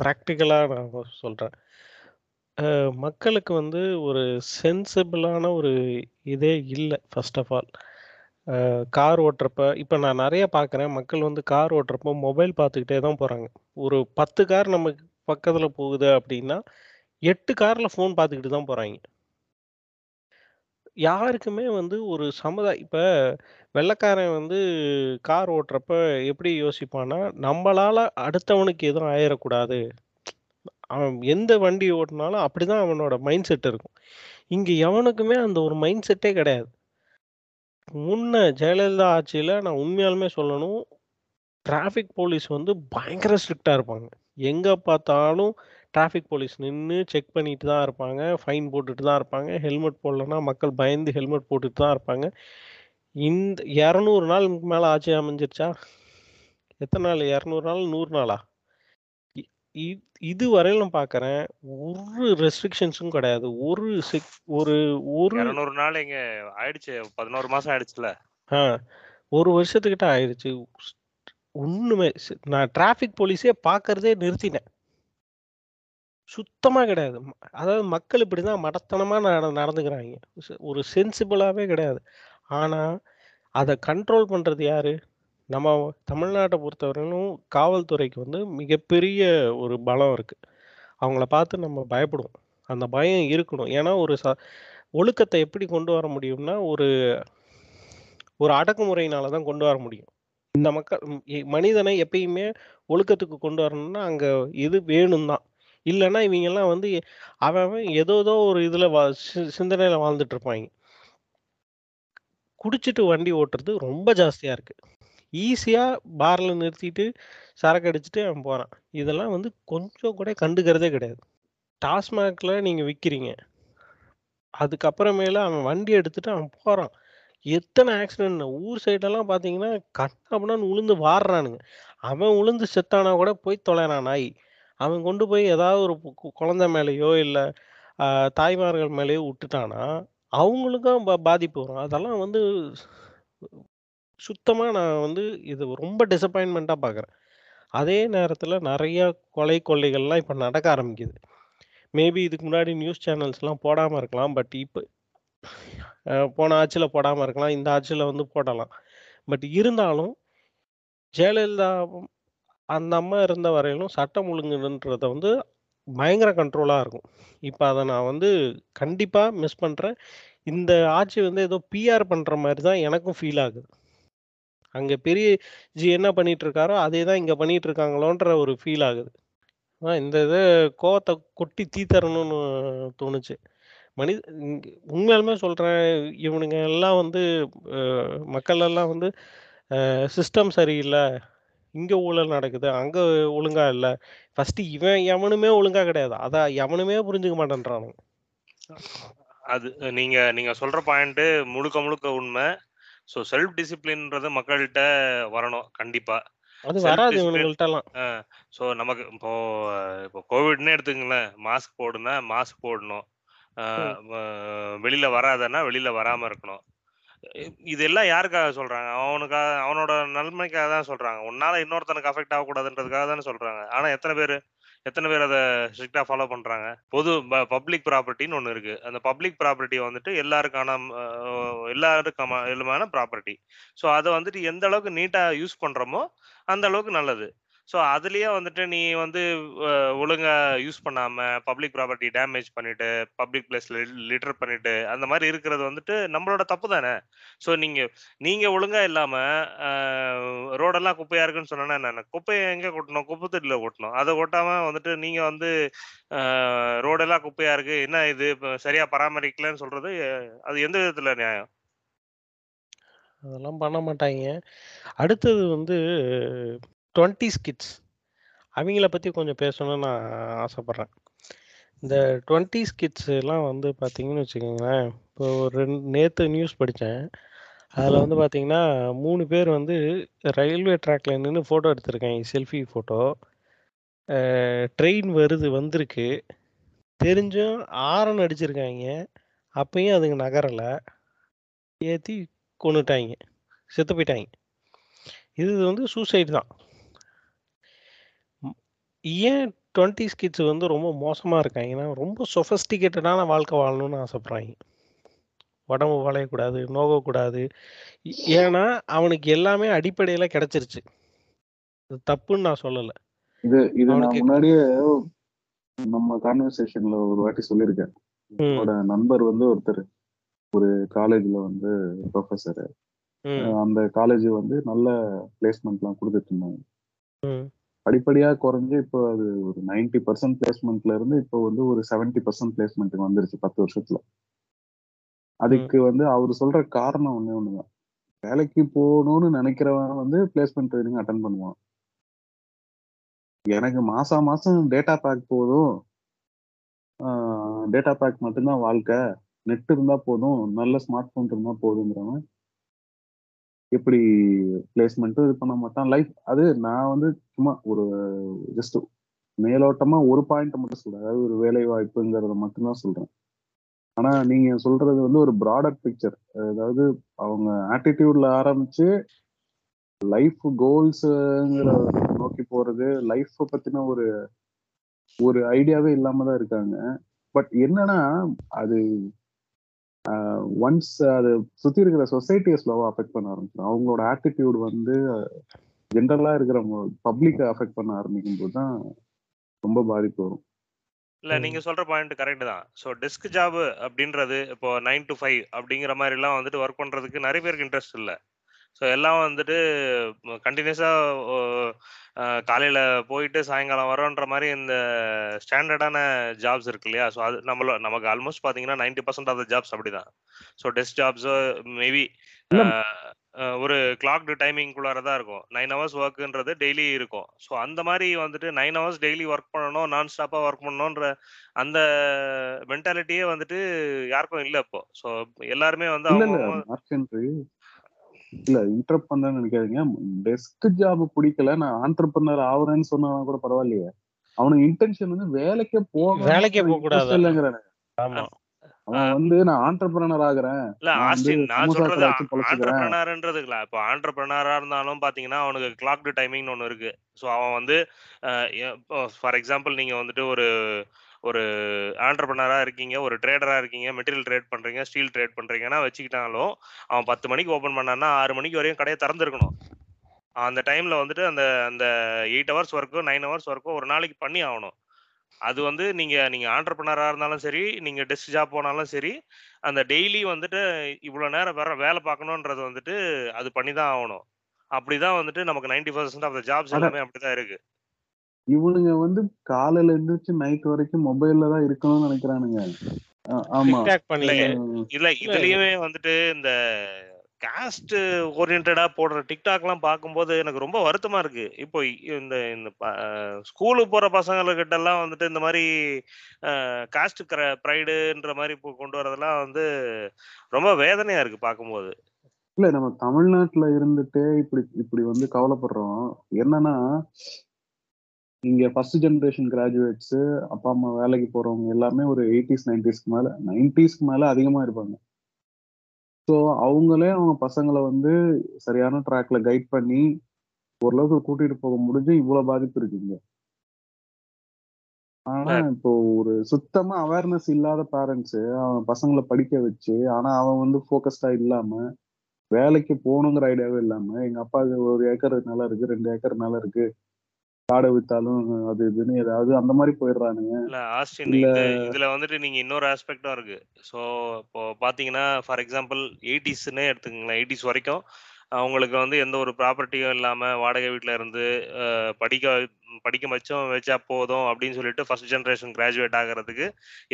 Speaker 3: ப்ராக்டிக்கலாக நான் சொல்கிறேன் மக்களுக்கு வந்து ஒரு சென்சிபிளான ஒரு இதே இல்லை ஃபர்ஸ்ட் ஆஃப் ஆல். கார் ஓட்டுறப்ப இப்போ நான் நிறைய பார்க்குறேன். மக்கள் வந்து கார் ஓட்டுறப்போ மொபைல் பார்த்துக்கிட்டே தான் போகிறாங்க ஒரு 10 கார் நம்ம பக்கத்தில் போகுது அப்படின்னா எட்டு காரில் ஃபோன் பார்த்துக்கிட்டு தான் போகிறாங்க யாருக்குமே வந்து ஒரு சமுதாய இப்போ வெள்ளைக்காரன் வந்து கார் ஓட்டுறப்ப எப்படி யோசிப்பான்னா, நம்மளால அடுத்தவனுக்கு எதுவும் ஆயிடக்கூடாது அவன் எந்த வண்டி ஓட்டுனாலும் அப்படிதான் அவனோட மைண்ட் செட் இருக்கும். இங்க எவனுக்குமே அந்த ஒரு மைண்ட் செட்டே கிடையாது. முன்ன ஜெயலலிதா ஆட்சியில நான் உண்மையாலுமே சொல்லணும், டிராஃபிக் போலீஸ் வந்து பயங்கர ஸ்ட்ரிக்டா இருப்பாங்க. எங்க பார்த்தாலும் டிராஃபிக் போலீஸ் நின்று செக் பண்ணிட்டு தான் இருப்பாங்க. ஃபைன் போட்டுட்டு தான் இருப்பாங்க. ஹெல்மெட் போடலன்னா மக்கள் பயந்து ஹெல்மெட் போட்டுட்டு தான் இருப்பாங்க. இந்த 200 நாளுக்கு மேல ஆட்சி அமைஞ்சிருச்சா? எத்தன நாள் 200 நாள், 100 நாளா? இ இ இதுவரையிலும் பார்க்குறேன். ஒரு ரெஸ்ட்ரிக்ஷன்ஸும் கிடையாது. ஒரு செக் ஒரு ஒரு
Speaker 2: 200 நாள் எங்க ஆயிடுச்சு. 11 மாசம் ஆயிடுச்சுல்ல.
Speaker 3: ஆ 1 வருஷத்துக்கிட்ட ஆயிருச்சு. ஒண்ணுமே ஸ் நான் டிராஃபிக் போலீஸே பார்க்கறதே நிறுத்திட்டேன். சுத்தமா கிடையாது. அதாவது மக்கள் இப்படிதான் மடத்தனமா நட நடந்துக்கிறாய்ங்க. ஸ் ஒரு சென்சிபிளாவே கிடையாது. ஆனால் அதை கண்ட்ரோல் பண்ணுறது யார் நம்ம தமிழ்நாட்டை பொறுத்தவரையிலும் காவல்துறைக்கு வந்து மிகப்பெரிய ஒரு பலம் இருக்குது அவங்கள பார்த்து நம்ம பயப்படுவோம். அந்த பயம் இருக்கணும். ஏன்னா, ஒரு ச ஒழுக்கத்தை எப்படி கொண்டு வர முடியும்னா, ஒரு ஒரு அடக்குமுறையினால தான் கொண்டு வர முடியும். இந்த மக்கள் மனிதனை எப்பயுமே ஒழுக்கத்துக்கு கொண்டு வரணும்னா, அங்கே இது வேணும் தான். இல்லைன்னா இவங்கெல்லாம் வந்து அவன் அவன் ஏதோ ஒரு இதில் வா சி வாழ்ந்துட்டு இருப்பாங்க குடிச்சிட்டு வண்டி ஓட்டுறது ரொம்ப ஜாஸ்தியாக இருக்குது ஈஸியாக பாரில் நிறுத்திட்டு சரக்கு அடிச்சுட்டு அவன் போகிறான் இதெல்லாம் வந்து கொஞ்சம் கூட கண்டுக்கிறதே கிடையாது. டாஸ்மாகில் நீங்கள் விற்கிறீங்க அதுக்கப்புறமேல அவன் வண்டி எடுத்துட்டு அவன் போகிறான் எத்தனை ஆக்சிடென்ட் ஊர் சைடெல்லாம் பார்த்தீங்கன்னா, கன்னாபின்னான்னு உளுந்து வாடுறானுங்க அவன் உளுந்து செத்தானா கூட போய் தொலைறான் நாய். அவன் கொண்டு போய் ஏதாவது ஒரு குழந்தை மேலேயோ இல்லை தாய்மார்கள் மேலேயோ விட்டுட்டானா அவங்களுக்கும் ப பாதிப்பு வரும். அதெல்லாம் வந்து சுத்தமாக நான் வந்து இது ரொம்ப டிசப்பாயின்மெண்ட்டாக பார்க்குறேன். அதே நேரத்தில் நிறையா கொலை, கொள்ளைகள்லாம் இப்போ நடக்க ஆரம்பிக்குது. மேபி இதுக்கு முன்னாடி நியூஸ் சேனல்ஸ்லாம் போடாமல் இருக்கலாம். பட் இப்போ போன ஆட்சியில் போடாமல் இருக்கலாம். இந்த ஆட்சியில் வந்து போடலாம். பட் இருந்தாலும் ஜெயலலிதா அந்த அம்மா இருந்த வரையிலும் சட்டம் ஒழுங்குன்றதை வந்து பயங்கர கண்ட்ரோலாக இருக்கும். இப்போ அதை நான் வந்து கண்டிப்பாக மிஸ் பண்ணுறேன் இந்த ஆட்சி வந்து ஏதோ பிஆர் பண்ணுற மாதிரி தான் எனக்கும் ஃபீல் ஆகுது. அங்கே பெரிய ஜி என்ன பண்ணிட்டு இருக்காரோ, அதே தான் இங்கே பண்ணிட்டு இருக்காங்களோன்ற ஒரு ஃபீல் ஆகுது. இந்த இதை கோவத்தை கொட்டி தீத்தரணும்னு தோணுச்சு. மனித உண்மையாலுமே சொல்கிறேன் இவனுங்க எல்லாம் வந்து மக்கள் எல்லாம் வந்து சிஸ்டம் சரியில்லை இங்க ஊழல் நடக்குது. அங்க ஒழுங்கா இல்ல. ஃபர்ஸ்ட்டு இவன் எவனுமே ஒழுங்கா கிடையாது. அத எவனுமே புரிஞ்சுக்க மாட்டேன்றானுங்க.
Speaker 2: அது நீங்க நீங்க சொல்ற பாயிண்ட் முழுக்க முழுக்க உண்மை. ஸோ செல்ஃப் டிசிப்ளின்ன்றது மக்கள்ட்ட வரணும் கண்டிப்பா.
Speaker 3: அது வராது.
Speaker 2: ஆ ஸோ நமக்கு இப்போ இப்போ கோவிட்ன்னே எடுத்துக்கங்களேன். மாஸ்க் போடுனா மாஸ்க் போடணும். வெளியில வராதன்னா வெளியில வராம இருக்கணும். இதெல்லாம் யாருக்காக சொல்றாங்க? அவனுக்காக அவனோட நன்மைக்காக தான் சொல்றாங்க. உன்னால இன்னொருத்தனுக்கு அஃபெக்ட் ஆகக்கூடாதுன்றதுக்காக தானே சொல்றாங்க. ஆனா எத்தனை பேர் எத்தனை பேர் அதை ஸ்ட்ரிக்ட்டா ஃபாலோ பண்றாங்க? பொது ப பப்ளிக் ப்ராப்பர்ட்டின்னு ஒன்று இருக்கு. அந்த பப்ளிக் ப்ராப்பர்ட்டி வந்துட்டு எல்லாருக்கான எல்லாருக்கான ப்ராப்பர்ட்டி. ஸோ அதை வந்துட்டு எந்த அளவுக்கு நீட்டா யூஸ் பண்றோமோ, அந்த அளவுக்கு நல்லது. ஸோ அதுலேயே வந்துட்டு நீ வந்து ஒழுங்காக யூஸ் பண்ணாமல் பப்ளிக் ப்ராப்பர்ட்டி டேமேஜ் பண்ணிட்டு, பப்ளிக் பிளேஸில் லிட்டர் பண்ணிட்டு, அந்த மாதிரி இருக்கிறது வந்துட்டு நம்மளோட தப்பு தானே! ஸோ நீங்கள் நீங்கள் ஒழுங்காக இல்லாமல் ரோடெல்லாம் குப்பையாக இருக்குன்னு சொன்னோன்னா என்ன? குப்பையை எங்கே கொட்டணும்? குப்பை தொட்டியில் கொட்டணும். அதை ஒட்டாமல் வந்துட்டு நீங்கள் வந்து ரோடெல்லாம் குப்பையாக இருக்குது என்ன இது சரியாக பராமரிக்கலன்னு சொல்கிறது அது எந்த விதத்தில் நியாயம்?
Speaker 3: அதெல்லாம் பண்ண மாட்டாங்க அடுத்தது வந்து 20ஸ் கிட்ஸ். அவங்கள பற்றி கொஞ்சம் பேசணும்னு நான் ஆசைப்பட்றேன் இந்த 20ஸ் கிட்ஸ்லாம் வந்து பார்த்தீங்கன்னு வச்சுக்கோங்களேன், இப்போ ஒரு ரெண்டு நேற்று நியூஸ் படித்தேன் அதில் வந்து பார்த்தீங்கன்னா, மூணு பேர் வந்து ரயில்வே ட்ராக்ல நின்று ஃபோட்டோ எடுத்திருக்காங்க செல்ஃபி ஃபோட்டோ. ட்ரெயின் வருது வந்திருக்கு. தெரிஞ்சும் ஹாரன் அடிச்சிருக்காங்க அப்பயும் அதுங்க நகரல. ஏற்றி கொண்டுட்டாங்க செத்து போயிட்டாய்ங்க. இது வந்து சூசைட் தான். ஏன் டுவெண்ட்டீஸ் கிட்ஸ் வந்து ரொம்ப மோசமா இருக்காங்க. ஏன்னா ரொம்ப சொஃபிஸ்டிகேட்டடான வாழ்க்கை வாழணும்னு ஆசைப்படுறாய்ங்க. உடம்பு வளையக்கூடாது, நோகக்கூடாது. ஏன்னா, அவனுக்கு எல்லாமே அடிப்படையில கிடைச்சிருச்சு. அது தப்புன்னு நான் சொல்லல.
Speaker 4: இது இது நான் முன்னாடியே நம்ம கான்வர்சேஷன்ல ஒரு வாட்டி சொல்லியிருக்கேன். என்னோட நண்பர் வந்து ஒருத்தர் ஒரு காலேஜ்ல வந்து
Speaker 3: ம்.
Speaker 4: அந்த காலேஜ் வந்து நல்ல பிளேஸ்மெண்ட்லாம் குடுத்துட்டு இருந்தாங்க.
Speaker 3: ம்.
Speaker 4: படிப்படியா குறைஞ்சு இப்போ அது ஒரு 90% பிளேஸ்மெண்ட்ல இருந்து இப்போ வந்து ஒரு 70% பிளேஸ்மெண்ட்க்கு வந்துருச்சு 10 வருஷத்துல. அதுக்கு வந்து அவரு சொல்ற காரணம் ஒண்ணே ஒண்ணுதான். வேலைக்கு போணும்னு நினைக்கிறவன் வந்து பிளேஸ்மெண்ட் ட்ரெய்னிங் அட்டெண்ட் பண்ணுவான். எனக்கு மாசா மாசம் டேட்டா பேக் போதும். டேட்டா பேக் மட்டும் தான் வாழ்க்கை. நெட் இருந்தா போதும். நல்ல ஸ்மார்ட் ஃபோன் இருந்தா போதுங்கிறவன் எப்படி பிளேஸ்மெண்ட்டும் இது பண்ண மாட்டான். லைஃப் அது நான் வந்து சும்மா ஒரு ஜஸ்ட் மேலோட்டமா ஒரு பாயிண்ட் மட்டும் சொல்றேன். அதாவது ஒரு வேலை வாய்ப்புங்கிறத மட்டும் தான் சொல்றேன். ஆனா நீங்க சொல்றது வந்து ஒரு ப்ராடக்ட் பிக்சர். அதாவது அவங்க ஆட்டிடியூட்ல ஆரம்பிச்சு லைஃப் கோல்ஸுங்கிற நோக்கி போறது, லைஃப் பத்தின ஒரு ஒரு ஐடியாவே இல்லாம தான் இருக்காங்க. பட் என்னன்னா, அது ஒன்ஸ் அது சுத்தி இருக்கிற சொசைட்டிய ஸ்லோவா அஃபெக்ட் பண்ண ஆரம்பிச்சுரும். அவங்களோட ஆட்டிட்யூட் வந்து ஜெனரலா இருக்கிறவங்க பப்ளிக்க அஃபெக்ட் பண்ண ஆரம்பிக்கும்போது தான் ரொம்ப பாதிப்பு வரும்.
Speaker 2: இல்ல
Speaker 3: ம்.
Speaker 2: நீங்க சொல்ற பாயிண்ட் கரெக்ட் தான். ஸோ டெஸ்க் ஜாப் அப்படின்றது இப்போ 9 டூ 5 அப்படிங்கிற மாரிலாம் வந்துட்டு ஒர்க் பண்றதுக்கு நெறைய பேருக்கு இன்ட்ரெஸ்ட் இல்ல. ஸோ எல்லாம் வந்துட்டு அ காலையில போயிட்டு சாயங்காலம் வரோன்ற மாரி இந்த ஸ்டாண்டர்டான ஜாப்ஸ் இருக்கு இல்லையா? ஸோ அது நம்மள நமக்கு ஆல்மோஸ்ட் பார்த்தீங்கன்னா 90% ஆஃப் த ஜாப்ஸ் அப்படிதான். ஸோ டெஸ்க் ஜாப்ஸோ மேபி ஒரு கிளாக்டு டைமிங்குள்ளார தான் இருக்கும். 9 ஹவர்ஸ் வொர்க்குன்றது டெய்லி இருக்கும். ஸோ அந்த மாரி வந்துட்டு 9 ஹவர்ஸ் டெய்லி ஒர்க் பண்ணணும், நான் ஸ்டாப்பா ஒர்க் பண்ணணுன்ற அந்த மென்டாலிட்டியே வந்துட்டு யாருக்கும் இல்ல இப்போ. ஸோ எல்லாருமே வந்து
Speaker 4: இல்ல, பண்றேன்னு நினைக்காதீங்க. டெஸ்க் ஜாப் புடிக்கல. நான் ஆன்டர்பிரினர் ஆவுறேன்னு சொன்னவன் கூட பரவாயில்லையே. அவனுக்கு இன்டென்ஷன் வந்து வேலைக்கே
Speaker 3: வேலைக்கே
Speaker 4: போகணும்னு
Speaker 3: போக்கூடாது.
Speaker 4: இன்ட்ரெஸ்ட் இல்லங்கிறானுங்க.
Speaker 3: ஆமா.
Speaker 4: அவன் வந்து நான் ஆன்டர்பிரினர் ஆகுறேன்.
Speaker 2: இல்ல ஆஸ்டின் நான் சொல்றது இல்ல. இப்போ ஆன்டர்பிரினரா இருந்தாலும் பார்த்தீங்கன்னா, அவனுக்கு கிளாக்டு டைமிங்ன்னு ஒண்ணு இருக்கு. ஸோ அவன் வந்து ஃபார் எக்ஸாம்பிள் நீங்க வந்துட்டு ஒரு ஒரு ஆன்டர்பிரினரா இருக்கீங்க, ஒரு ட்ரேடரா இருக்கீங்க, மெட்டீரியல் ட்ரேட் பண்றீங்க, ஸ்டீல் ட்ரேட் பண்றீங்கன்னா வச்சுக்கிட்டாலும், அவன் 10 மணிக்கு ஓப்பன் பண்ணான்னா 6 மணிக்கு வரையும் கடைய திறந்திருக்கணும். அந்த டைம்ல வந்துட்டு அந்த அந்த 8 ஹவர்ஸ் ஒர்க்கோ, 9 ஹவர்ஸ் ஒர்க்கோ ஒரு நாளைக்கு பண்ணி ஆவணும். அது வந்து நீங்க நீங்க ஆன்டர்பிரினரா இருந்தாலும் சரி, நீங்க டெஸ்க் ஜாப் போனாலும் சரி, அந்த டெய்லி வந்துட்டு இவ்வளோ நேரம் வேற வேலை பார்க்கணுன்றது வந்துட்டு அது பண்ணி தான் ஆவணும். அப்படிதான் வந்துட்டு நமக்கு 90% ஆஃப் த ஜாப்ஸ் எல்லாமே அப்படிதான் இருக்கு.
Speaker 4: இவனுங்க வந்து காலையில எந்திரிச்சு நைட் வரைக்கும் மொபைல்ல தான் இருக்கணும்னு நினைக்கிறானுங்க. ஆமா.
Speaker 3: டிக்டாக்
Speaker 2: இல்ல இதுலயுமே வந்துட்டு இந்த காஸ்ட் ஓரியன்டடா போடுற டிக்டாக்லாம் பார்க்கும்போது எனக்கு ரொம்ப வருத்தமா இருக்கு. இப்போ இந்த இந்த ஸ்கூலுக்கு போற பசங்கள்கிட்டலாம் வந்துட்டு இந்த அ காஸ்ட் ப்ரைடுன்ற இப்போ கொண்டு வரதெல்லாம் வந்து ரொம்ப வேதனையா இருக்கு பார்க்கும்போது.
Speaker 4: இல்ல நம்ம தமிழ்நாட்டுல இருந்துட்டு இப்படி இப்படி வந்து கவலைப்படுறோம். என்னன்னா, இங்க ஃபர்ஸ்ட் ஜெனரேஷன் கிராஜுவேட்ஸ் அப்பா, அம்மா வேலைக்கு போறவங்க எல்லாமே ஒரு 80ஸ், 90ஸ்க்கு மேல 90ஸ்க்கு மேல அதிகமா இருப்பாங்க. ஸோ அவங்களே அவங்க பசங்கள வந்து சரியான ட்ராக்ல கைட் பண்ணி ஓரளவுக்கு கூட்டிட்டு போக முடிஞ்சு இவ்வளவு பாதிப்பு இருக்கு இங்க. ஆனா இப்போ ஒரு சுத்தமா அவேர்னஸ் இல்லாத பேரண்ட்ஸ் அவன் பசங்கள படிக்க வச்சு, ஆனா அவன் வந்து ஃபோக்கஸ்டா இல்லாம, வேலைக்கு போகணுங்கிற ஐடியாவே இல்லாம, எங்க அப்பாவுக்கு 1 ஏக்கர் நிலம் இருக்கு, 2 ஏக்கர் நிலம் இருக்கு. காட வித்தாலும் அது இதுன்னு ஏதாவது அந்த மாரி போயிடுறானுங்க.
Speaker 2: இல்ல ஆஸ்டின் இதுல வந்துட்டு நீங்க இன்னொரு ஆஸ்பெக்டும் இருக்கு. ஸோ இப்போ பார்த்தீங்கன்னா, ஃபார் எக்ஸாம்பிள் 80ஸ்ன்னே எடுத்துக்கங்களேன். 80ஸ் வரைக்கும் அவங்களுக்கு வந்து எந்த ஒரு ப்ராப்பர்ட்டியும் இல்லாம வாடகை வீட்ல இருந்து படிக்க படிக்க வச்சும் வச்சா போதும் அப்படின்னு சொல்லிட்டு ஃபர்ஸ்ட் ஜெனரேஷன் கிராஜுவேட் ஆகுறதுக்கு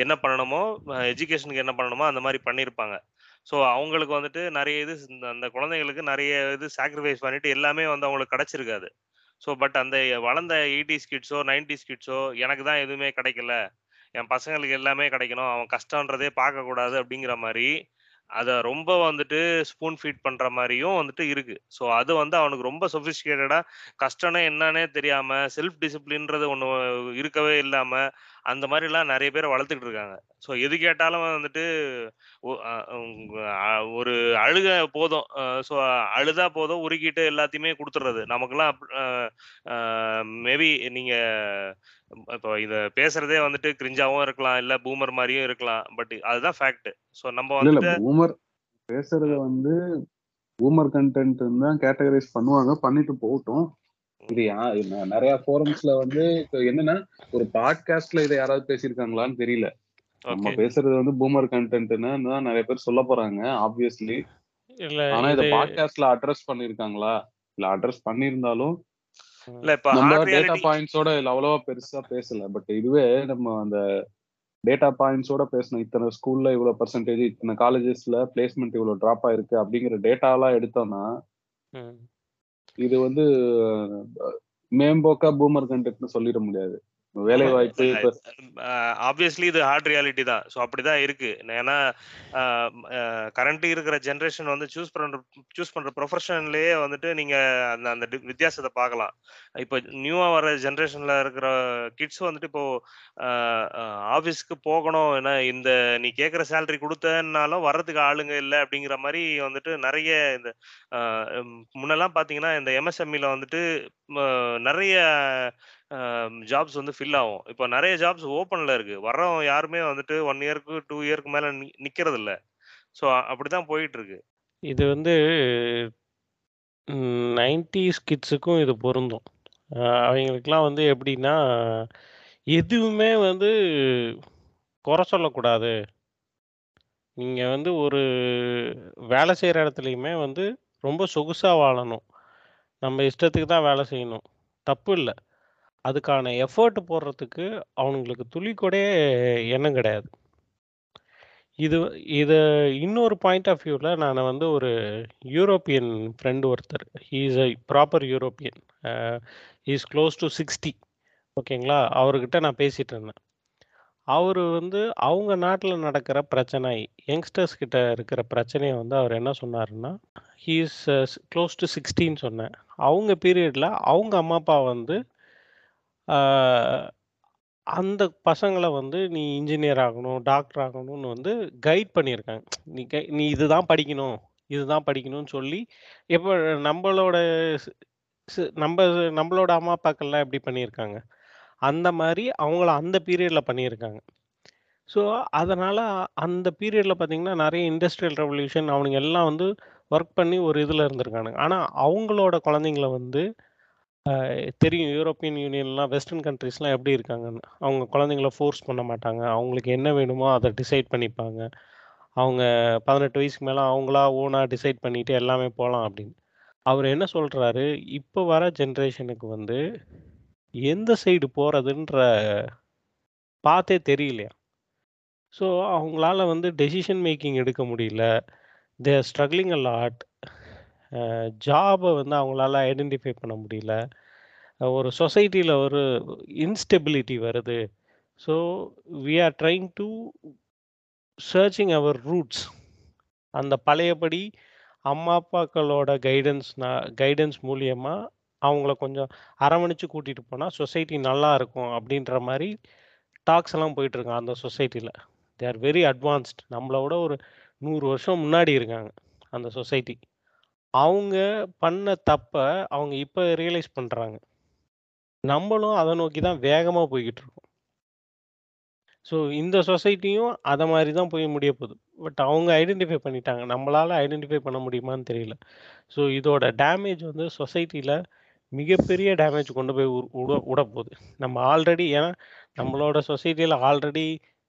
Speaker 2: என்ன பண்ணணுமோ, எஜுகேஷனுக்கு என்ன பண்ணணுமோ அந்த மாரி பண்ணியிருப்பாங்க. ஸோ அவங்களுக்கு வந்துட்டு நெறைய இது அந்த குழந்தைகளுக்கு நெறைய இது சாக்ரிஃபைஸ் பண்ணிட்டு எல்லாமே வந்து அவங்களுக்கு கிடைச்சிருக்காது. ஸோ பட் அந்த வளர்ந்த 80ஸ் கிட்ஸோ, 90ஸ் கிட்ஸோ எனக்கு தான் எதுவுமே கிடைக்கல. என் பசங்களுக்கு எல்லாமே கிடைக்கணும். அவன் கஷ்டன்றதே பார்க்கக்கூடாது அப்படிங்கிற மாதிரி அதை ரொம்ப வந்துட்டு ஸ்பூன் ஃபீட் பண்ணுற மாதிரியும் வந்துட்டு இருக்கு. ஸோ அது வந்து அவனுக்கு ரொம்ப சொஃபிஸ்டிகேட்டடாக கஷ்டம்னா என்னன்னே தெரியாமல் செல்ஃப் டிசிப்ளின்றது ஒன்று இருக்கவே இல்லாமல் அந்த மாரிலாம் நெறைய பேர வளர்த்துக்கிட்டு இருக்காங்க. ஸோ எது கேட்டாலும் வந்துட்டு ஒரு அழுக போதும். ஸோ அழுதா போதும் உருகிட்டு எல்லாத்தையுமே குடுத்துடுறது. அ மேபி நீங்க இப்போ இத பேசுறதே வந்துட்டு கிரிஞ்சாவும் இருக்கலாம் இல்ல பூமர் மாதிரியும் இருக்கலாம் பட் அதுதான் ஃபேக்ட் ஸோ நம்ம வந்துட்டு
Speaker 4: பூமர் பேசுறத வந்து பூமர் கண்டென்ட் தான் கேட்டகரைஸ் பண்ணுவாங்க பண்ணிட்டு போகட்டும் இது நிறைய ஃபோரம்ஸ்ல வந்து என்னன்னா ஒரு பாட்காஸ்ட்ல இதை யாராவது பேசியிருக்காங்களான்னு தெரியல. நம்ம பேசுறது வந்து பூமர் கண்டென்ட்னு தான் நிறைய பேர் சொல்ல போறாங்க ஆப்வியஸ்லி
Speaker 3: இல்ல
Speaker 4: ஆனா இத பாட்காஸ்ட்ல அட்ரஸ் பண்ணிருக்காங்களா இல்ல அட்ரஸ் பண்ணியிருந்தாலும்
Speaker 2: இல்ல
Speaker 4: நம்ம டேட்டா பாயிண்ட்ஸோட இதுல அவ்வளவா பெருசா பேசல. பட் இதுவே நம்ம அந்த டேட்டா பாயிண்ட்ஸோட பேசணும் இத்தனை ஸ்கூல்ல இவ்வளவு பர்சன்டேஜ் இத்தனை காலேஜஸ்ல பிளேஸ்மெண்ட் இவ்வளவு டிராப் ஆயிருக்கு அப்படிங்கிற டேட்டாலாம் எடுத்தோம்னா
Speaker 3: ம்.
Speaker 4: இது வந்து மேம்போக்கா பூமர் கண்டென்ட்னு சொல்லிட முடியாது. வேலை வாய்ப்பு
Speaker 2: ஆப்வியஸ்லி இது ஹார்ட் ரியாலிட்டி தான். ஸோ அப்படிதான் இருக்கு. ஏன்னா கரண்ட் இருக்கிற ஜென்ரேஷன் வந்து சூஸ் பண்ற சூஸ் பண்ற ப்ரொஃபஷன்லயே வந்துட்டு நீங்க அந்த அந்த வித்தியாசத்தை பார்க்கலாம். இப்போ நியூவா வர ஜென்ரேஷன்ல இருக்கிற கிட்ஸ் வந்துட்டு இப்போ ஆஃபீஸ்க்கு போகணும். ஏன்னா இந்த நீ கேட்குற சேலரி கொடுத்தனாலும் வர்றதுக்கு ஆளுங்க இல்லை அப்படிங்கிற மாதிரி வந்துட்டு நிறைய இந்த முன்னெல்லாம் பார்த்தீங்கன்னா இந்த எம்எஸ்எம்இல வந்துட்டு ம, நிறைய ஜாப்ஸ் வந்து ஃபில் ஆகும். இப்போ நிறைய ஜாப்ஸ் ஓப்பனில் இருக்குது வர்றவங்க யாருமே வந்துட்டு ஒன் இயருக்கு டூ இயருக்கு மேலே நி- நிக்கிறது ஸோ அப்படி தான் போயிட்டுருக்கு.
Speaker 3: இது வந்து நைன்டிஸ் கிட்ஸுக்கும் இது பொருந்தும். அவங்களுக்குலாம் வந்து எப்படின்னா எதுவுமே வந்து குறை சொல்லக்கூடாது. நீங்கள் வந்து ஒரு வேலை செய்கிற இடத்துலையுமே வந்து ரொம்ப சொகுசாக வாழணும். நம்ம இஷ்டத்துக்கு தான் வேலை செய்யணும். தப்பு இல்லை. அதுக்கான எஃபர்ட் போடுறதுக்கு அவனுங்களுக்கு துளி கூட எண்ணம் கிடையாது. இது இது இன்னொரு பாயிண்ட் ஆஃப் வியூவில் நான் வந்து ஒரு யூரோப்பியன் ஃப்ரெண்டு ஒருத்தர். He's a proper European is close to sixty ஓகேங்களா? அவர்கிட்ட நான் பேசிகிட்டு இருந்தேன். அவர் வந்து அவங்க நாட்டில் நடக்கிற பிரச்சனை யங்ஸ்டர்ஸ் கிட்ட இருக்கிற பிரச்சனையை வந்து அவர் என்ன சொன்னாருன்னா ஹீஸ் க்ளோஸ் டு சிக்ஸ்டின்னு சொன்னேன். அவங்க பீரியடில் அவங்க அம்மா அப்பா வந்து அந்த பசங்களை வந்து நீ இன்ஜினியர் ஆகணும் டாக்டர் ஆகணும்னு வந்து கைட் பண்ணியிருக்காங்க. நீ கை நீ இதுதான் படிக்கணும் இதுதான் படிக்கணும்னு சொல்லி இப்போ நம்மளோட நம்ம நம்மளோட அம்மா அப்பாக்கள்லாம் எப்படி பண்ணியிருக்காங்க? அந்த மாதிரி அவங்கள அந்த பீரியடில் பண்ணியிருக்காங்க. ஸோ அதனால் அந்த பீரியடில் பார்த்தீங்கன்னா நிறைய இண்டஸ்ட்ரியல் ரெவல்யூஷன் அவனுங்க எல்லாம் வந்து ஒர்க் பண்ணி ஒரு இதில் இருந்திருக்கானுங்க. ஆனால் அவங்களோட குழந்தைங்கள வந்து தெரியும் யூரோப்பியன் யூனியன்லாம் வெஸ்டர்ன் கண்ட்ரீஸ்லாம் எப்படி இருக்காங்கன்னு. அவங்க குழந்தைங்கள ஃபோர்ஸ் பண்ண மாட்டாங்க. அவங்களுக்கு என்ன வேணுமோ அதை டிசைட் பண்ணிப்பாங்க. அவங்க பதினெட்டு வயசுக்கு மேலே அவங்களா ஓனாக டிசைட் பண்ணிட்டு எல்லாமே போகலாம் அப்படின்னு. அவர் என்ன சொல்கிறாரு இப்போ வர ஜென்ரேஷனுக்கு வந்து எந்த சைடு போகிறதுன்ற பார்த்தே தெரியலையா? ஸோ அவங்களால வந்து டெசிஷன் மேக்கிங் எடுக்க முடியல. தேர் ஸ்ட்ரகிளிங் அ லாட் ஜாபை வந்து அவங்களால ஐடென்டிஃபை பண்ண முடியல. ஒரு சொசைட்டியில் ஒரு இன்ஸ்டெபிலிட்டி வருது. So we are trying to searching our roots அந்த பழையபடி அம்மா அப்பாக்களோட கைடன்ஸ் கைடன்ஸ் மூலியமாக அவங்கள கொஞ்சம் அரவணைச்சு கூட்டிகிட்டு போனால் சொசைட்டி நல்லா இருக்கும் அப்படின்ற மாதிரி டாக்ஸ் எல்லாம் போயிட்டுருக்காங்க அந்த சொசைட்டியில் தே ஆர் வெரி அட்வான்ஸ்ட் நம்மளோட ஒரு நூறு வருஷம் முன்னாடி இருக்காங்க அந்த சொசைட்டி அவங்க பண்ண தப்பை அவங்க இப்போ ரியலைஸ் பண்ணுறாங்க நம்மளும் அதை நோக்கி தான் வேகமாக போய்கிட்டு இருக்கோம். ஸோ இந்த சொசைட்டியும் அதை மாதிரி தான் போய் முடிய போகுது. பட் அவங்க ஐடென்டிஃபை பண்ணிட்டாங்க. நம்மளால் ஐடென்டிஃபை பண்ண முடியுமான்னு தெரியல. ஸோ இதோட டேமேஜ் வந்து சொசைட்டியில் மிகப்பெரிய டேமேஜ் கொண்டு போய் உ- உட உடப்போகுது நம்ம ஆல்ரெடி ஏன்னா நம்மளோட சொசைட்டியில் ஆல்ரெடி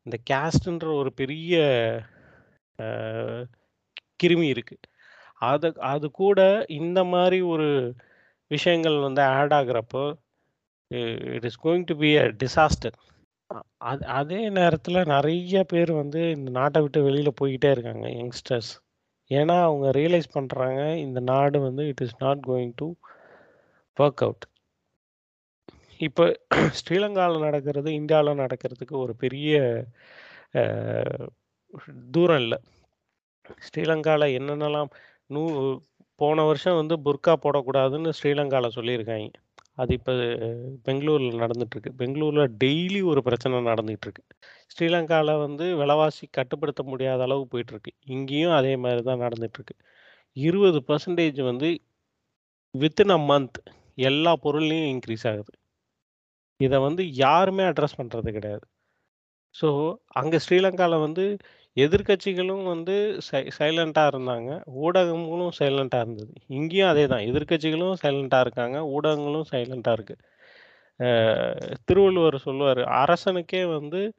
Speaker 3: இந்த கேஸ்ட்ன்ற ஒரு பெரிய கிருமி இருக்குது அது அது கூட இந்த மாதிரி ஒரு விஷயங்கள் வந்து add ஆகுறப்போ it is going to be a disaster அது அதே நேரத்தில் நிறைய பேர் வந்து இந்த நாட்டை விட்டு வெளியில் போய்கிட்டே இருக்காங்க யங்ஸ்டர்ஸ் ஏன்னா அவங்க ரியலைஸ் பண்ணுறாங்க இந்த நாடு வந்து it is not going to work out இப்போ ஸ்ரீலங்காவில் நடக்கிறது இந்தியாவில் நடக்கிறதுக்கு ஒரு பெரிய தூரம் இல்லை. ஸ்ரீலங்காவில் என்னென்னலாம் நூ போன வருஷம் வந்து புர்கா போடக்கூடாதுன்னு ஸ்ரீலங்காவில் சொல்லியிருக்காங்க. அது இப்போ பெங்களூரில் நடந்துட்டுருக்கு. பெங்களூரில் டெய்லி ஒரு பிரச்சனை நடந்துகிட்ருக்கு. ஸ்ரீலங்காவில் வந்து விலைவாசி கட்டுப்படுத்த முடியாத அளவு போயிட்டுருக்கு. இங்கேயும் அதே மாதிரி தான் நடந்துகிட்ருக்கு இருபது பர்சன்டேஜ் வந்து வித்தின் அ மந்த் எல்லா பொருள்லையும் இன்க்ரீஸ் ஆகுது. இதை வந்து யாருமே அட்ரஸ் பண்ணுறது கிடையாது. ஸோ அங்கே ஸ்ரீலங்காவில் வந்து எதிர்க்கட்சிகளும் வந்து சை சைலண்ட்டாக இருந்தாங்க. ஊடகங்களும் சைலண்ட்டாக இருந்தது. இங்கேயும் அதே தான் எதிர்க்கட்சிகளும் சைலண்ட்டாக இருக்காங்க. ஊடகங்களும் சைலண்ட்டாக இருக்கு. திருவள்ளுவர் சொல்லுவார் அரசனுக்கே வந்து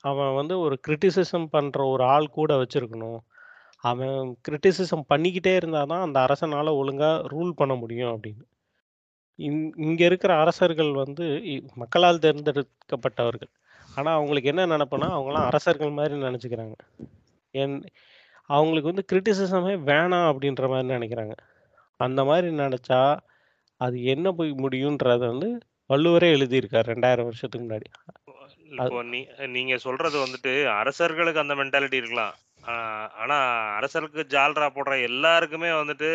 Speaker 3: அவன் வந்து ஒரு கிரிட்டிசிசம் பண்ணுற ஒரு ஆள் கூட வச்சுருக்கணும். அவன் கிரிட்டிசிசம் பண்ணிக்கிட்டே இருந்தால் தான் அந்த அரசனால் ஒழுங்காக ரூல் பண்ண முடியும் அப்படின்னு. இங் இங்கே இருக்கிற அரசர்கள் வந்து இ- மக்களால் தேர்ந்தெடுக்கப்பட்டவர்கள். ஆனால் அவங்களுக்கு என்ன நினைப்புனா அவங்களாம் அரசர்கள் மாதிரி நினச்சிக்கிறாங்க. என் அவங்களுக்கு வந்து கிரிட்டிசிசமே வேணாம் அப்படின்ற மாதிரி நினைக்கிறாங்க. அந்த மாதிரி நினச்சா அது என்ன போய் முடியுன்றத வந்து வள்ளுவரே எழுதியிருக்கார் ரெண்டாயிரம் வருஷத்துக்கு முன்னாடி.
Speaker 2: நீ நீங்க சொல்றது வந்துட்டு அரசர்களுக்கு அந்த மென்டாலிட்டி இருக்கலாம். ஆஹ் ஆனா அரசருக்கு ஜால்ரா போடுற எல்லாருக்குமே வந்துட்டு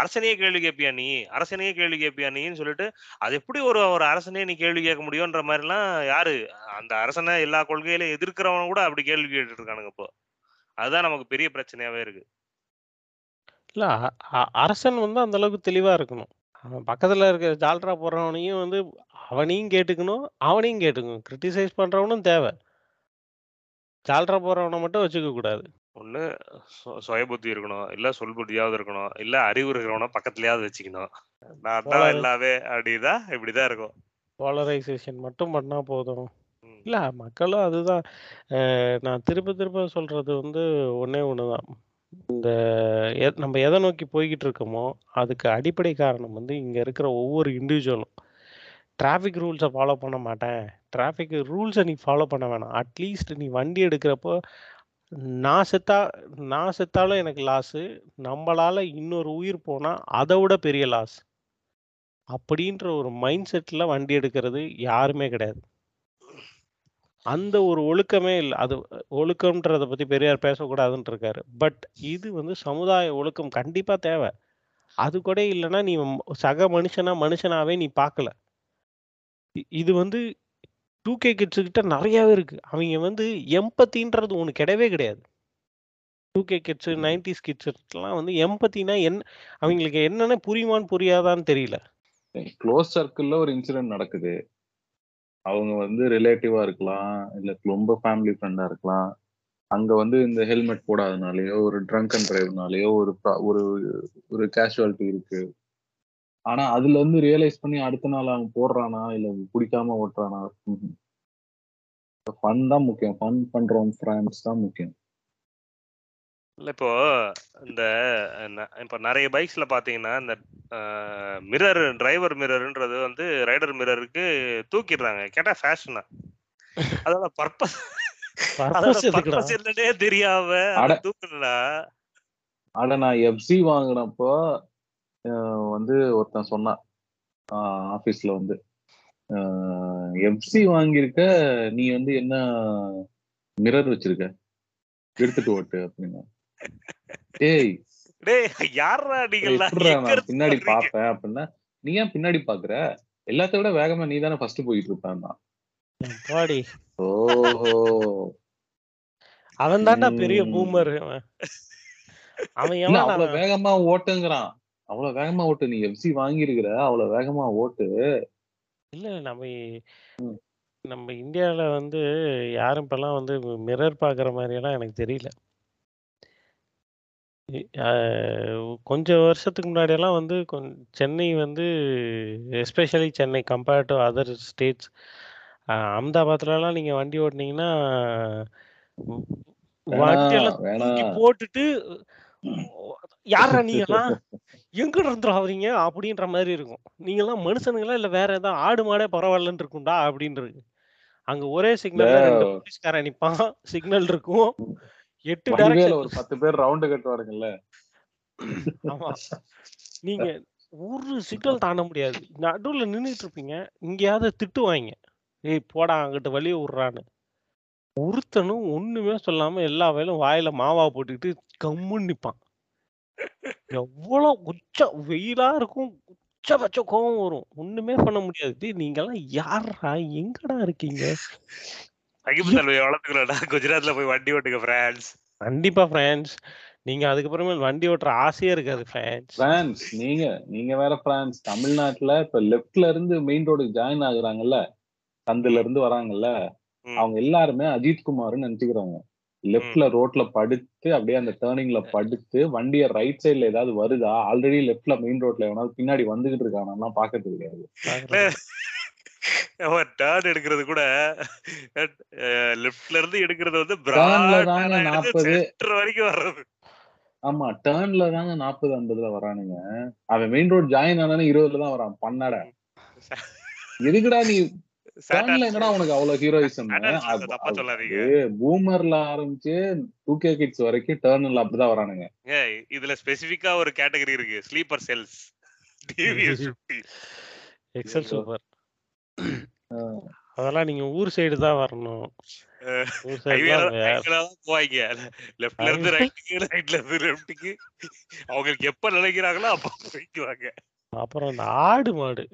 Speaker 2: அரசனையே கேள்வி கேட்பியா நீ? அரசனையே கேள்வி கேட்பியா நீன்னு சொல்லிட்டு அது எப்படி ஒரு ஒரு அரசனையே நீ கேள்வி கேட்க முடியும்ன்ற மாதிரிலாம் யாரு? அந்த அரசனை எல்லா கொள்கையிலும் எதிர்க்கிறவன் கூட அப்படி கேள்வி கேட்டுட்டு இருக்கானுங்க இப்போ. அதுதான் நமக்கு பெரிய பிரச்சனையாவே இருக்கு.
Speaker 3: இல்லை அரசன் வந்து அந்த அளவுக்கு தெளிவாக இருக்கணும். அவன் பக்கத்தில் இருக்க ஜால்ரா போடுறவனையும் வந்து அவனையும் கேட்டுக்கணும் அவனையும் கேட்டுக்கணும். கிரிட்டிசைஸ் பண்ணுறவனும் தேவை. ஜால்ரா போடுறவனை மட்டும் வச்சுக்க கூடாது
Speaker 2: ஒண்ணு சு- சுய புத்தி இருக்கணும். இல்ல சொல் புத்தியாவது இருக்கணும். இல்ல அறிவு இருக்கிறவன பக்கத்துலயாவது வச்சுக்கணும். நான் தான்
Speaker 3: போல-
Speaker 2: எல்லாமே இப்படிதான் இருக்கும்.
Speaker 3: போலரைசேஷன் மட்டும் பண்ணால் போதும்.
Speaker 2: ம்.
Speaker 3: இல்லை மக்களும் அதுதான். நான் திரும்ப திரும்ப சொல்கிறது வந்து ஒன்றே ஒன்று தான் இந்த எ- நம்ம எதை நோக்கி போய்கிட்டு இருக்கோமோ அதுக்கு அடிப்படை காரணம் வந்து இங்கே இருக்கிற ஒவ்வொரு இண்டிவிஜுவலும் டிராஃபிக் ரூல்ஸை ஃபாலோ பண்ண மாட்டேன். டிராஃபிக் ரூல்ஸை நீ ஃபாலோ பண்ண வேணாம். அட்லீஸ்ட் நீ வண்டி எடுக்கிறப்போ நான் செத்தா நான் செத்தாலும் எனக்கு லாஸு நம்மளால் இன்னொரு உயிர் போனால் அதை விட பெரிய லாஸ் அப்படின்ற ஒரு மைண்ட் செட்டில் வண்டி எடுக்கிறது யாருமே கிடையாது. அந்த ஒரு ஒழுக்கமே இல்லை அது ஒழுக்கம்ன்றதை பற்றி பெரியார் பேசக்கூடாதுன்னு இருக்காரு. பட் இது வந்து சமுதாய ஒழுக்கம் கண்டிப்பாக தேவை. அது கூட இல்லைன்னா நீ சக மனுஷனா மனுஷனாவே நீ பார்க்கல. இது வந்து டூ கே கிட்ஸுக்கிட்ட நிறையாவே இருக்கு. அவங்க வந்து எம்பத்தின்றது ஒன்று கிடையவே கிடையாது. டூ கே கிட்ஸு நைன்டிஸ் கிட்ஸுலாம் வந்து எம்பத்தினா என்ன அவங்களுக்கு என்னென்ன புரியுமான்னு புரியாதான்னு தெரியல.
Speaker 4: க்ளோஸ் சர்க்கிள்ல ஒரு இன்சிடென்ட் நடக்குது. அவங்க வந்து ரிலேட்டிவா இருக்கலாம் இல்ல ரொம்ப ஃபேமிலி ஃப்ரெண்டா இருக்கலாம். அங்க வந்து இந்த ஹெல்மெட் போடாதனாலயோ ஒரு ட்ரங்க் அண்ட் டிரைவ்னாலயோ ஒரு ஒரு ஒரு கேஷுவாலிட்டி இருக்கு. ஆனா அதுல இருந்து ரியலைஸ் பண்ணி அடுத்த நாள் அவன் போடுறானா இல்ல பிடிக்காம ஓட்டுறானா? ஃபன் தான் முக்கியம். ஃபன் பண்றோம் ஃப்ரெண்ட்ஸ் தான் முக்கியம்.
Speaker 2: இல்ல இப்போ இந்த இப்ப நிறைய பைக்ஸ்ல பாத்தீங்கன்னா இந்த மிரர் டிரைவர் மிரர்ன்றது வந்து ரைடர் மிரருக்கு தூக்கிடுறாங்க. கேட்டா ஃபேஷனா அதோட பர்பஸ்? பர்பஸ் என்னன்னே தெரியாம
Speaker 4: அட.
Speaker 2: தூக்குறா
Speaker 4: ஆனா நான் எஃப்சி வாங்கினப்போ வந்து ஒருத்தன் சொன்னான். ஆபீஸ்ல வந்து. எஃப்சி வாங்கியிருக்க நீ வந்து என்ன மிரர் வச்சிருக்க? எடுத்துட்டு ஓட்டு அப்படின்னா. ஏய். பின்னாடி? பாப்பேன் அப்படின்னா நீ ஏன் பின்னாடி பாக்குற எல்லாத்த விட வேகமா நீ தானே ஃபர்ஸ்ட் போயிட்டு இருப்பேன்
Speaker 3: பாடி.
Speaker 4: ஓஹோ.
Speaker 3: அவன் தான்டா பெரிய. பூமர் அவன்.
Speaker 4: அவ்வளவு வேகமா ஓட்டுங்கிறான். அவ்வளவு வேகமா ஓட்டு. நீ எஃப்சி வாங்கியிருக்கிற அவ்வளவு வேகமா ஓட்டு.
Speaker 3: இல்ல நம்ம நம்ம இந்தியால வந்து யாரும் இப்பெல்லாம் வந்து மிரர் பாக்குற மாதிரி எல்லாம் எனக்கு தெரியல. கொஞ்சம் வருஷத்துக்கு முன்னாடி எல்லாம் வந்து சென்னை வந்து especially Chennai compared to other states அகமதாபாத்ல எல்லாம் நீங்க வண்டி ஓட்டுனீங்கன்னா வண்டியெல்லாம் போட்டுட்டு யாரா [LAUGHS] நீங்களாம் எங்க இருந்து வரீங்க அப்படின்ற மாதிரி இருக்கும். நீங்களாம் மனுஷனுங்களா? இல்ல வேற ஏதாவது ஆடு மாடே பரவாயில்லன்னு இருக்கும்டா? அப்படின்னு இருக்கு அங்க ஒரே சிக்னல்ல ரெண்டு போலீஸ்காரன் நிப்பான். சிக்னல் இருக்கும். எட்டு டைரக்ஷன்
Speaker 4: ஒரு பத்து பேர் ரவுண்டு கட்டுவாருங்கல்ல.
Speaker 3: ஆமா. நீங்க ஒரு சிக்னல் தாண்ட முடியாது. நடுவுல நின்னுட்டு இருப்பீங்க. இங்கேயாவது திட்டுவாங்க ஏய் போடா அங்கிட்ட வழிய விடுறான்னு. ஒருத்தனும் ஒண்ணுமே சொல்லாம எல்லா வேலையும் வாயில மாவா போட்டுக்கிட்டு கம்முன்னு நிப்பான். எவ்வளவு உச்ச வெயிலா இருக்கும். உச்சபட்ச கோவம் வரும். ஒண்ணுமே பண்ண முடியாது. டேய் நீங்கெல்லாம் யாரா எங்கடா இருக்கீங்க?
Speaker 2: அகிபு தன்மையை வளர்த்துக்கிறோம்டா குஜராத்ல போய் வண்டி ஓட்டுங்க பிரான்ஸ்
Speaker 3: கண்டிப்பா ஃப்ரெண்ட்ஸ் நீங்க அதுக்கப்புறமேல் வண்டி ஓட்டுற ஆசையே இருக்காது
Speaker 4: பிரான்ஸ் நீங்க நீங்க வேற பிரான்ஸ் தமிழ்நாட்டுல இப்ப லெஃப்ட்ல இருந்து மெயின் ரோடுக்கு ஜாயின் ஆகுறாங்கல்ல சந்துல இருந்து வராங்கல்ல
Speaker 2: ம்.
Speaker 4: அவங்க எல்லாருமே அஜித் குமார்னு நினைச்சுக்கிறாங்க லெஃப்ட்ல ரோட்ல படுத்து அப்படியே அந்த டேர்னிங்ல படுத்து வண்டிய ரைட் சைடுல ஏதாவது வருதா? ஆல்ரெடி லெஃப்ட்ல மெயின் ரோட்ல எவனாவது பின்னாடி வந்துகிட்டு இருக்கானா? பாக்கிறது கிடையாது.
Speaker 2: டேர்ன் [LAUGHS] எடுக்கிறது கூட லெஃப்ட்ல இருந்து எடுக்கிறது வந்து
Speaker 4: Turnல
Speaker 2: பிராட்
Speaker 4: தாங்க 40
Speaker 2: சென்டர் வரைக்கும் வர்றது.
Speaker 4: ஆமா டேர்ன்ல தாங்க நாற்பது ஐம்பதுல வரானுங்க. அவன் மெயின் ரோட் ஜாயின் ஆனானே இருபதுல தான் வரான். பண்ணாட. எதுக்குடா நீ என்னடா உனக்கு அவ்வளவு ஹீரோயிசம்
Speaker 2: Saturn தப்பா சொல்லாதீங்க.
Speaker 4: பூமர்ல ஆரம்பிச்சு டூ கே கிட்ஸ் வரைக்கும் டேர்ன்ல அப்படிதான் வரானுங்க.
Speaker 2: ஏய், இதுல ஸ்பெசிபிக்கா ஒரு கேட்டகரி இருக்கு. Sleeper cells
Speaker 3: XL. சூப்பர் அதெல்லாம் நீங்க ஊர் சைடு தான் வரணும். ஊர் சைடு
Speaker 2: போவாங்க. லெஃப்ட்ல இருந்து ரைட்டுக்கு ரைட்ல இருந்து லெஃப்ட்டுக்கு அவங்களுக்கு எப்ப நினைக்கிறாங்களோ அப்ப போய்க்குவாங்க.
Speaker 3: அப்புறம் இந்த ஆடு மாடு.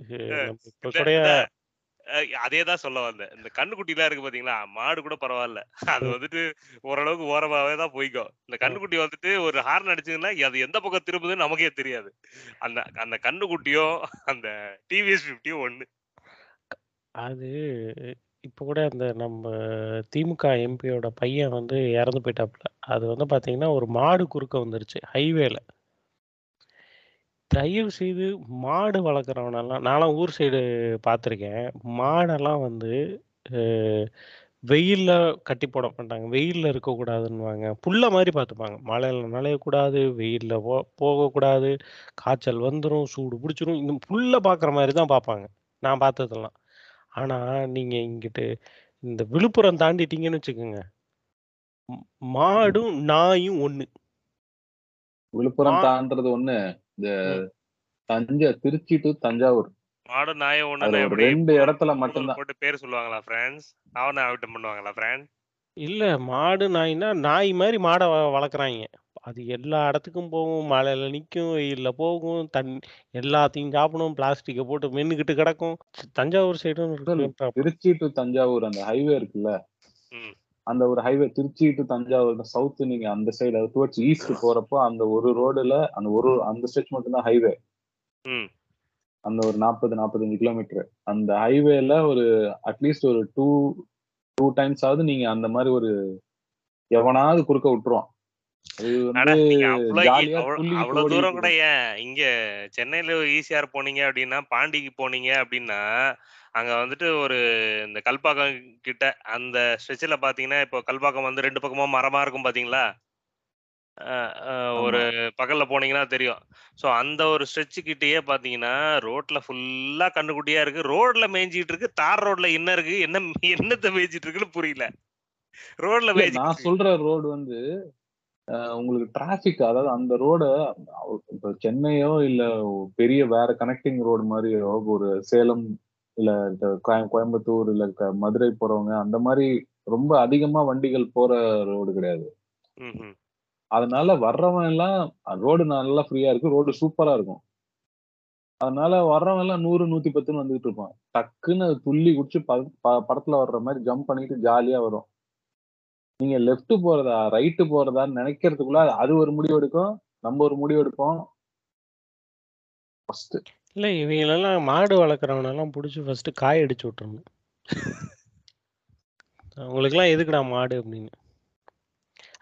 Speaker 3: அஹ்,
Speaker 2: அதேதான் சொல்ல வந்தேன். இந்த கண்ணுக்குட்டி எல்லாம் இருக்கு பாத்தீங்களா மாடு கூட பரவாயில்ல அது வந்துட்டு ஓரளவுக்கு ஓரமாவே தான் போய்க்கும். இந்த கண்ணுக்குட்டி வந்துட்டு ஒரு ஹார்ன் அடிச்சதுன்னா அது எந்த பக்கம் திரும்புதுன்னு நமக்கே தெரியாது. அந்த அந்த கண்ணுக்குட்டியும் அந்த டிவிஎஸ் பிப்டியும் ஒண்ணு.
Speaker 3: அது இப்போ கூட அந்த நம்ம திமுக எம்பியோட பையன் வந்து இறந்து போயிட்டாப்புல. அது வந்து பாத்தீங்கன்னா ஒரு மாடு குறுக்க வந்துருச்சு ஹைவேல தயவு செய்து மாடு வளர்க்குறவனெல்லாம் நான்லாம் ஊர் சைடு பார்த்துருக்கேன். மாடெல்லாம் வந்து அஹ், வெயில்ல கட்டி போட மாட்டாங்க. வெயில்ல இருக்கக்கூடாதுன்னுவாங்க. புல்ல மாதிரி பார்த்துப்பாங்க. மழையில நனையக்கூடாது வெயில்ல போ போகக்கூடாது. காய்ச்சல் வந்துடும் சூடு பிடிச்சிரும். இந்த புல்ல பார்க்குற மாதிரி தான் பார்ப்பாங்க. நான் பார்த்ததெல்லாம். ஆனா நீங்க இங்கிட்டு இந்த விழுப்புரம் தாண்டிட்டீங்கன்னு வச்சுக்கோங்க. ம், மாடும் நாயும் ஒண்ணு.
Speaker 4: விழுப்புரம். தாண்டது ஒண்ணு. இந்த. தஞ்சை திருச்சி டு தஞ்சாவூர்.
Speaker 2: மாடு
Speaker 4: அதுல
Speaker 2: ஒண்ணு
Speaker 4: ரெண்டு இடத்துல மட்டும்தான்.
Speaker 2: போட்டு பேர் சொல்லுவாங்களா ஃப்ரெண்ட்ஸ் அவனை அவிட்டம் பண்ணுவாங்களா ஃப்ரெண்ட்
Speaker 3: இல்ல மாடு நாய்னா நாய் மாதிரி மாடை வளர்க்குறாங்க. அது எல்லா இடத்துக்கும் போகும் மழையில நிற்கும் வெயில்ல போகும் தண் எல்லாத்தையும் சாப்பிடும் பிளாஸ்டிக்கை போட்டு மென்னுக்கிட்டு கிடக்கும். தஞ்சாவூர் சைடும்.
Speaker 4: திருச்சி டு தஞ்சாவூர் அந்த ஹைவே இருக்குல்ல. அந்த ஒரு highway Trichy to Thanjavur south நீங்க அந்த சைடு டுவர்ட்ஸ் ஈஸ்ட் போறப்போ அந்த ஒரு ரோடுல அந்த ஒரு அந்த ஸ்ட்ரெச் மட்டும் தான் ஹைவே அந்த ஒரு நாற்பது நாற்பத்தஞ்சு கிலோமீட்டர் அந்த ஹைவேல ஒரு அட்லீஸ்ட் ஒரு டூ டூ டைம்ஸ் ஆகுது நீங்க அந்த மாதிரி ஒரு எவனாவது குறுக்க விட்டுருவான்.
Speaker 2: அவ்வளவு தூரம் கூட ஏன் இங்க சென்னையில ஈசிஆர் போனீங்க அப்படின்னா பாண்டிக்கு போனீங்க அப்படின்னா அங்க வந்துட்டு ஒரு இந்த கல்பாக்கம் கிட்ட அந்த ஸ்ட்ரெச்சில் பாத்தீங்கன்னா இப்போ கல்பாக்கம் வந்து ரெண்டு பக்கமும் மரமா இருக்கும் பாத்தீங்களா? ஒரு பகல்ல போனீங்கன்னா தெரியும். ஸோ அந்த ஒரு ஸ்ட்ரெச் கிட்டயே பாத்தீங்கன்னா ரோட்ல ஃபுல்லா கண்ணுக்குட்டியா இருக்கு. ரோட்ல மேய்ஞ்சிட்டு இருக்கு. தார் ரோட்ல என்ன இருக்கு? என்ன என்னத்தை மேய்ஞ்சிட்டு இருக்குன்னு புரியல. ரோட்ல
Speaker 4: நான். சொல்ற ரோடு வந்து உங்களுக்கு டிராபிக் அதாவது அந்த ரோட இப்ப சென்னையோ இல்ல பெரிய வேற கனெக்டிங் ரோடு மாதிரியோ ஒரு சேலம் இல்ல கோயம்புத்தூர் இல்ல மதுரை போறவங்க அந்த மாதிரி ரொம்ப அதிகமா வண்டிகள் போற ரோடு கிடையாது. அதனால வர்றவன் எல்லாம் ரோடு நல்லா ஃப்ரீயா இருக்கு ரோடு சூப்பரா இருக்கும். அதனால வர்றவன் எல்லாம் நூறு நூத்தி பத்துன்னு வந்துகிட்டு இருப்பான். டக்குன்னு துள்ளி குடிச்சு படத்துல வர்ற மாதிரி ஜம்ப் பண்ணிட்டு ஜாலியா வரும். நீங்க லெஃப்ட் போறதா ரைட்டு போறதான்னு நினைக்கிறதுக்குள்ள அது ஒரு முடிவு எடுக்கும் நம்ம ஒரு முடிவு எடுப்போம். ஃபர்ஸ்ட்
Speaker 3: இல்ல இவங்களெல்லாம் மாடு வளர்க்குறவனெல்லாம் பிடிச்சி ஃபர்ஸ்ட் காய அடிச்சு விட்டுறணும். அவங்களுக்குலாம் எதுக்குடா மாடு அப்படின்னு.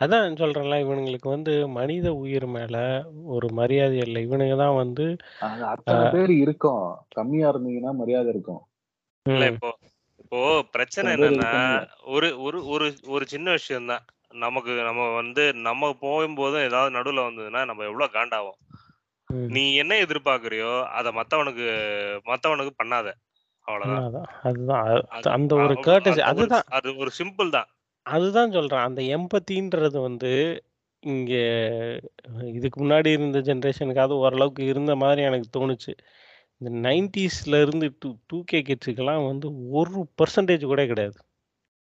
Speaker 3: அதான் சொல்றேன்ல இவனுங்களுக்கு வந்து மனித உயிர் மேல ஒரு மரியாதை இல்லை. இவனுங்க தான் வந்து
Speaker 4: அத்தனை பேர் இருக்கும். கம்மியா இருந்தீங்கன்னா மரியாதை இருக்கும்.
Speaker 2: இல்ல இப்போ இப்போ பிரச்சனை என்னன்னா. ஒரு ஒரு ஒரு ஒரு சின்ன விஷயம் தான் நமக்கு நம்ம வந்து நம்ம போகும்போதும் ஏதாவது நடுவுல வந்ததுன்னா நம்ம எவ்வளவு காண்டாவோம். நீ என்ன எதிர்பார்க்கறியோ அத மத்தவனுக்கு மத்தவனுக்கு பண்ணாத. அவ்வளவுதான்.
Speaker 3: அதுதான். ஒரு கேட்டசி
Speaker 2: அந்த ஒரு-
Speaker 3: அதுதான்.
Speaker 2: அது ஒரு சிம்பிள் தான்.
Speaker 3: அதுதான் சொல்றேன். அந்த எம்பத்தின்றது வந்து இங்க இதுக்கு முன்னாடி இருந்த ஜென்ரேஷனுக்காவது ஓரளவுக்கு இருந்த மாதிரி எனக்கு தோணுச்சு. இந்த நைன்டிஸ்ல இருந்து டூ டூ கே கிட்ஸுக்கெல்லாம் வந்து ஒரு பர்சன்டேஜ் கூட கிடையாது.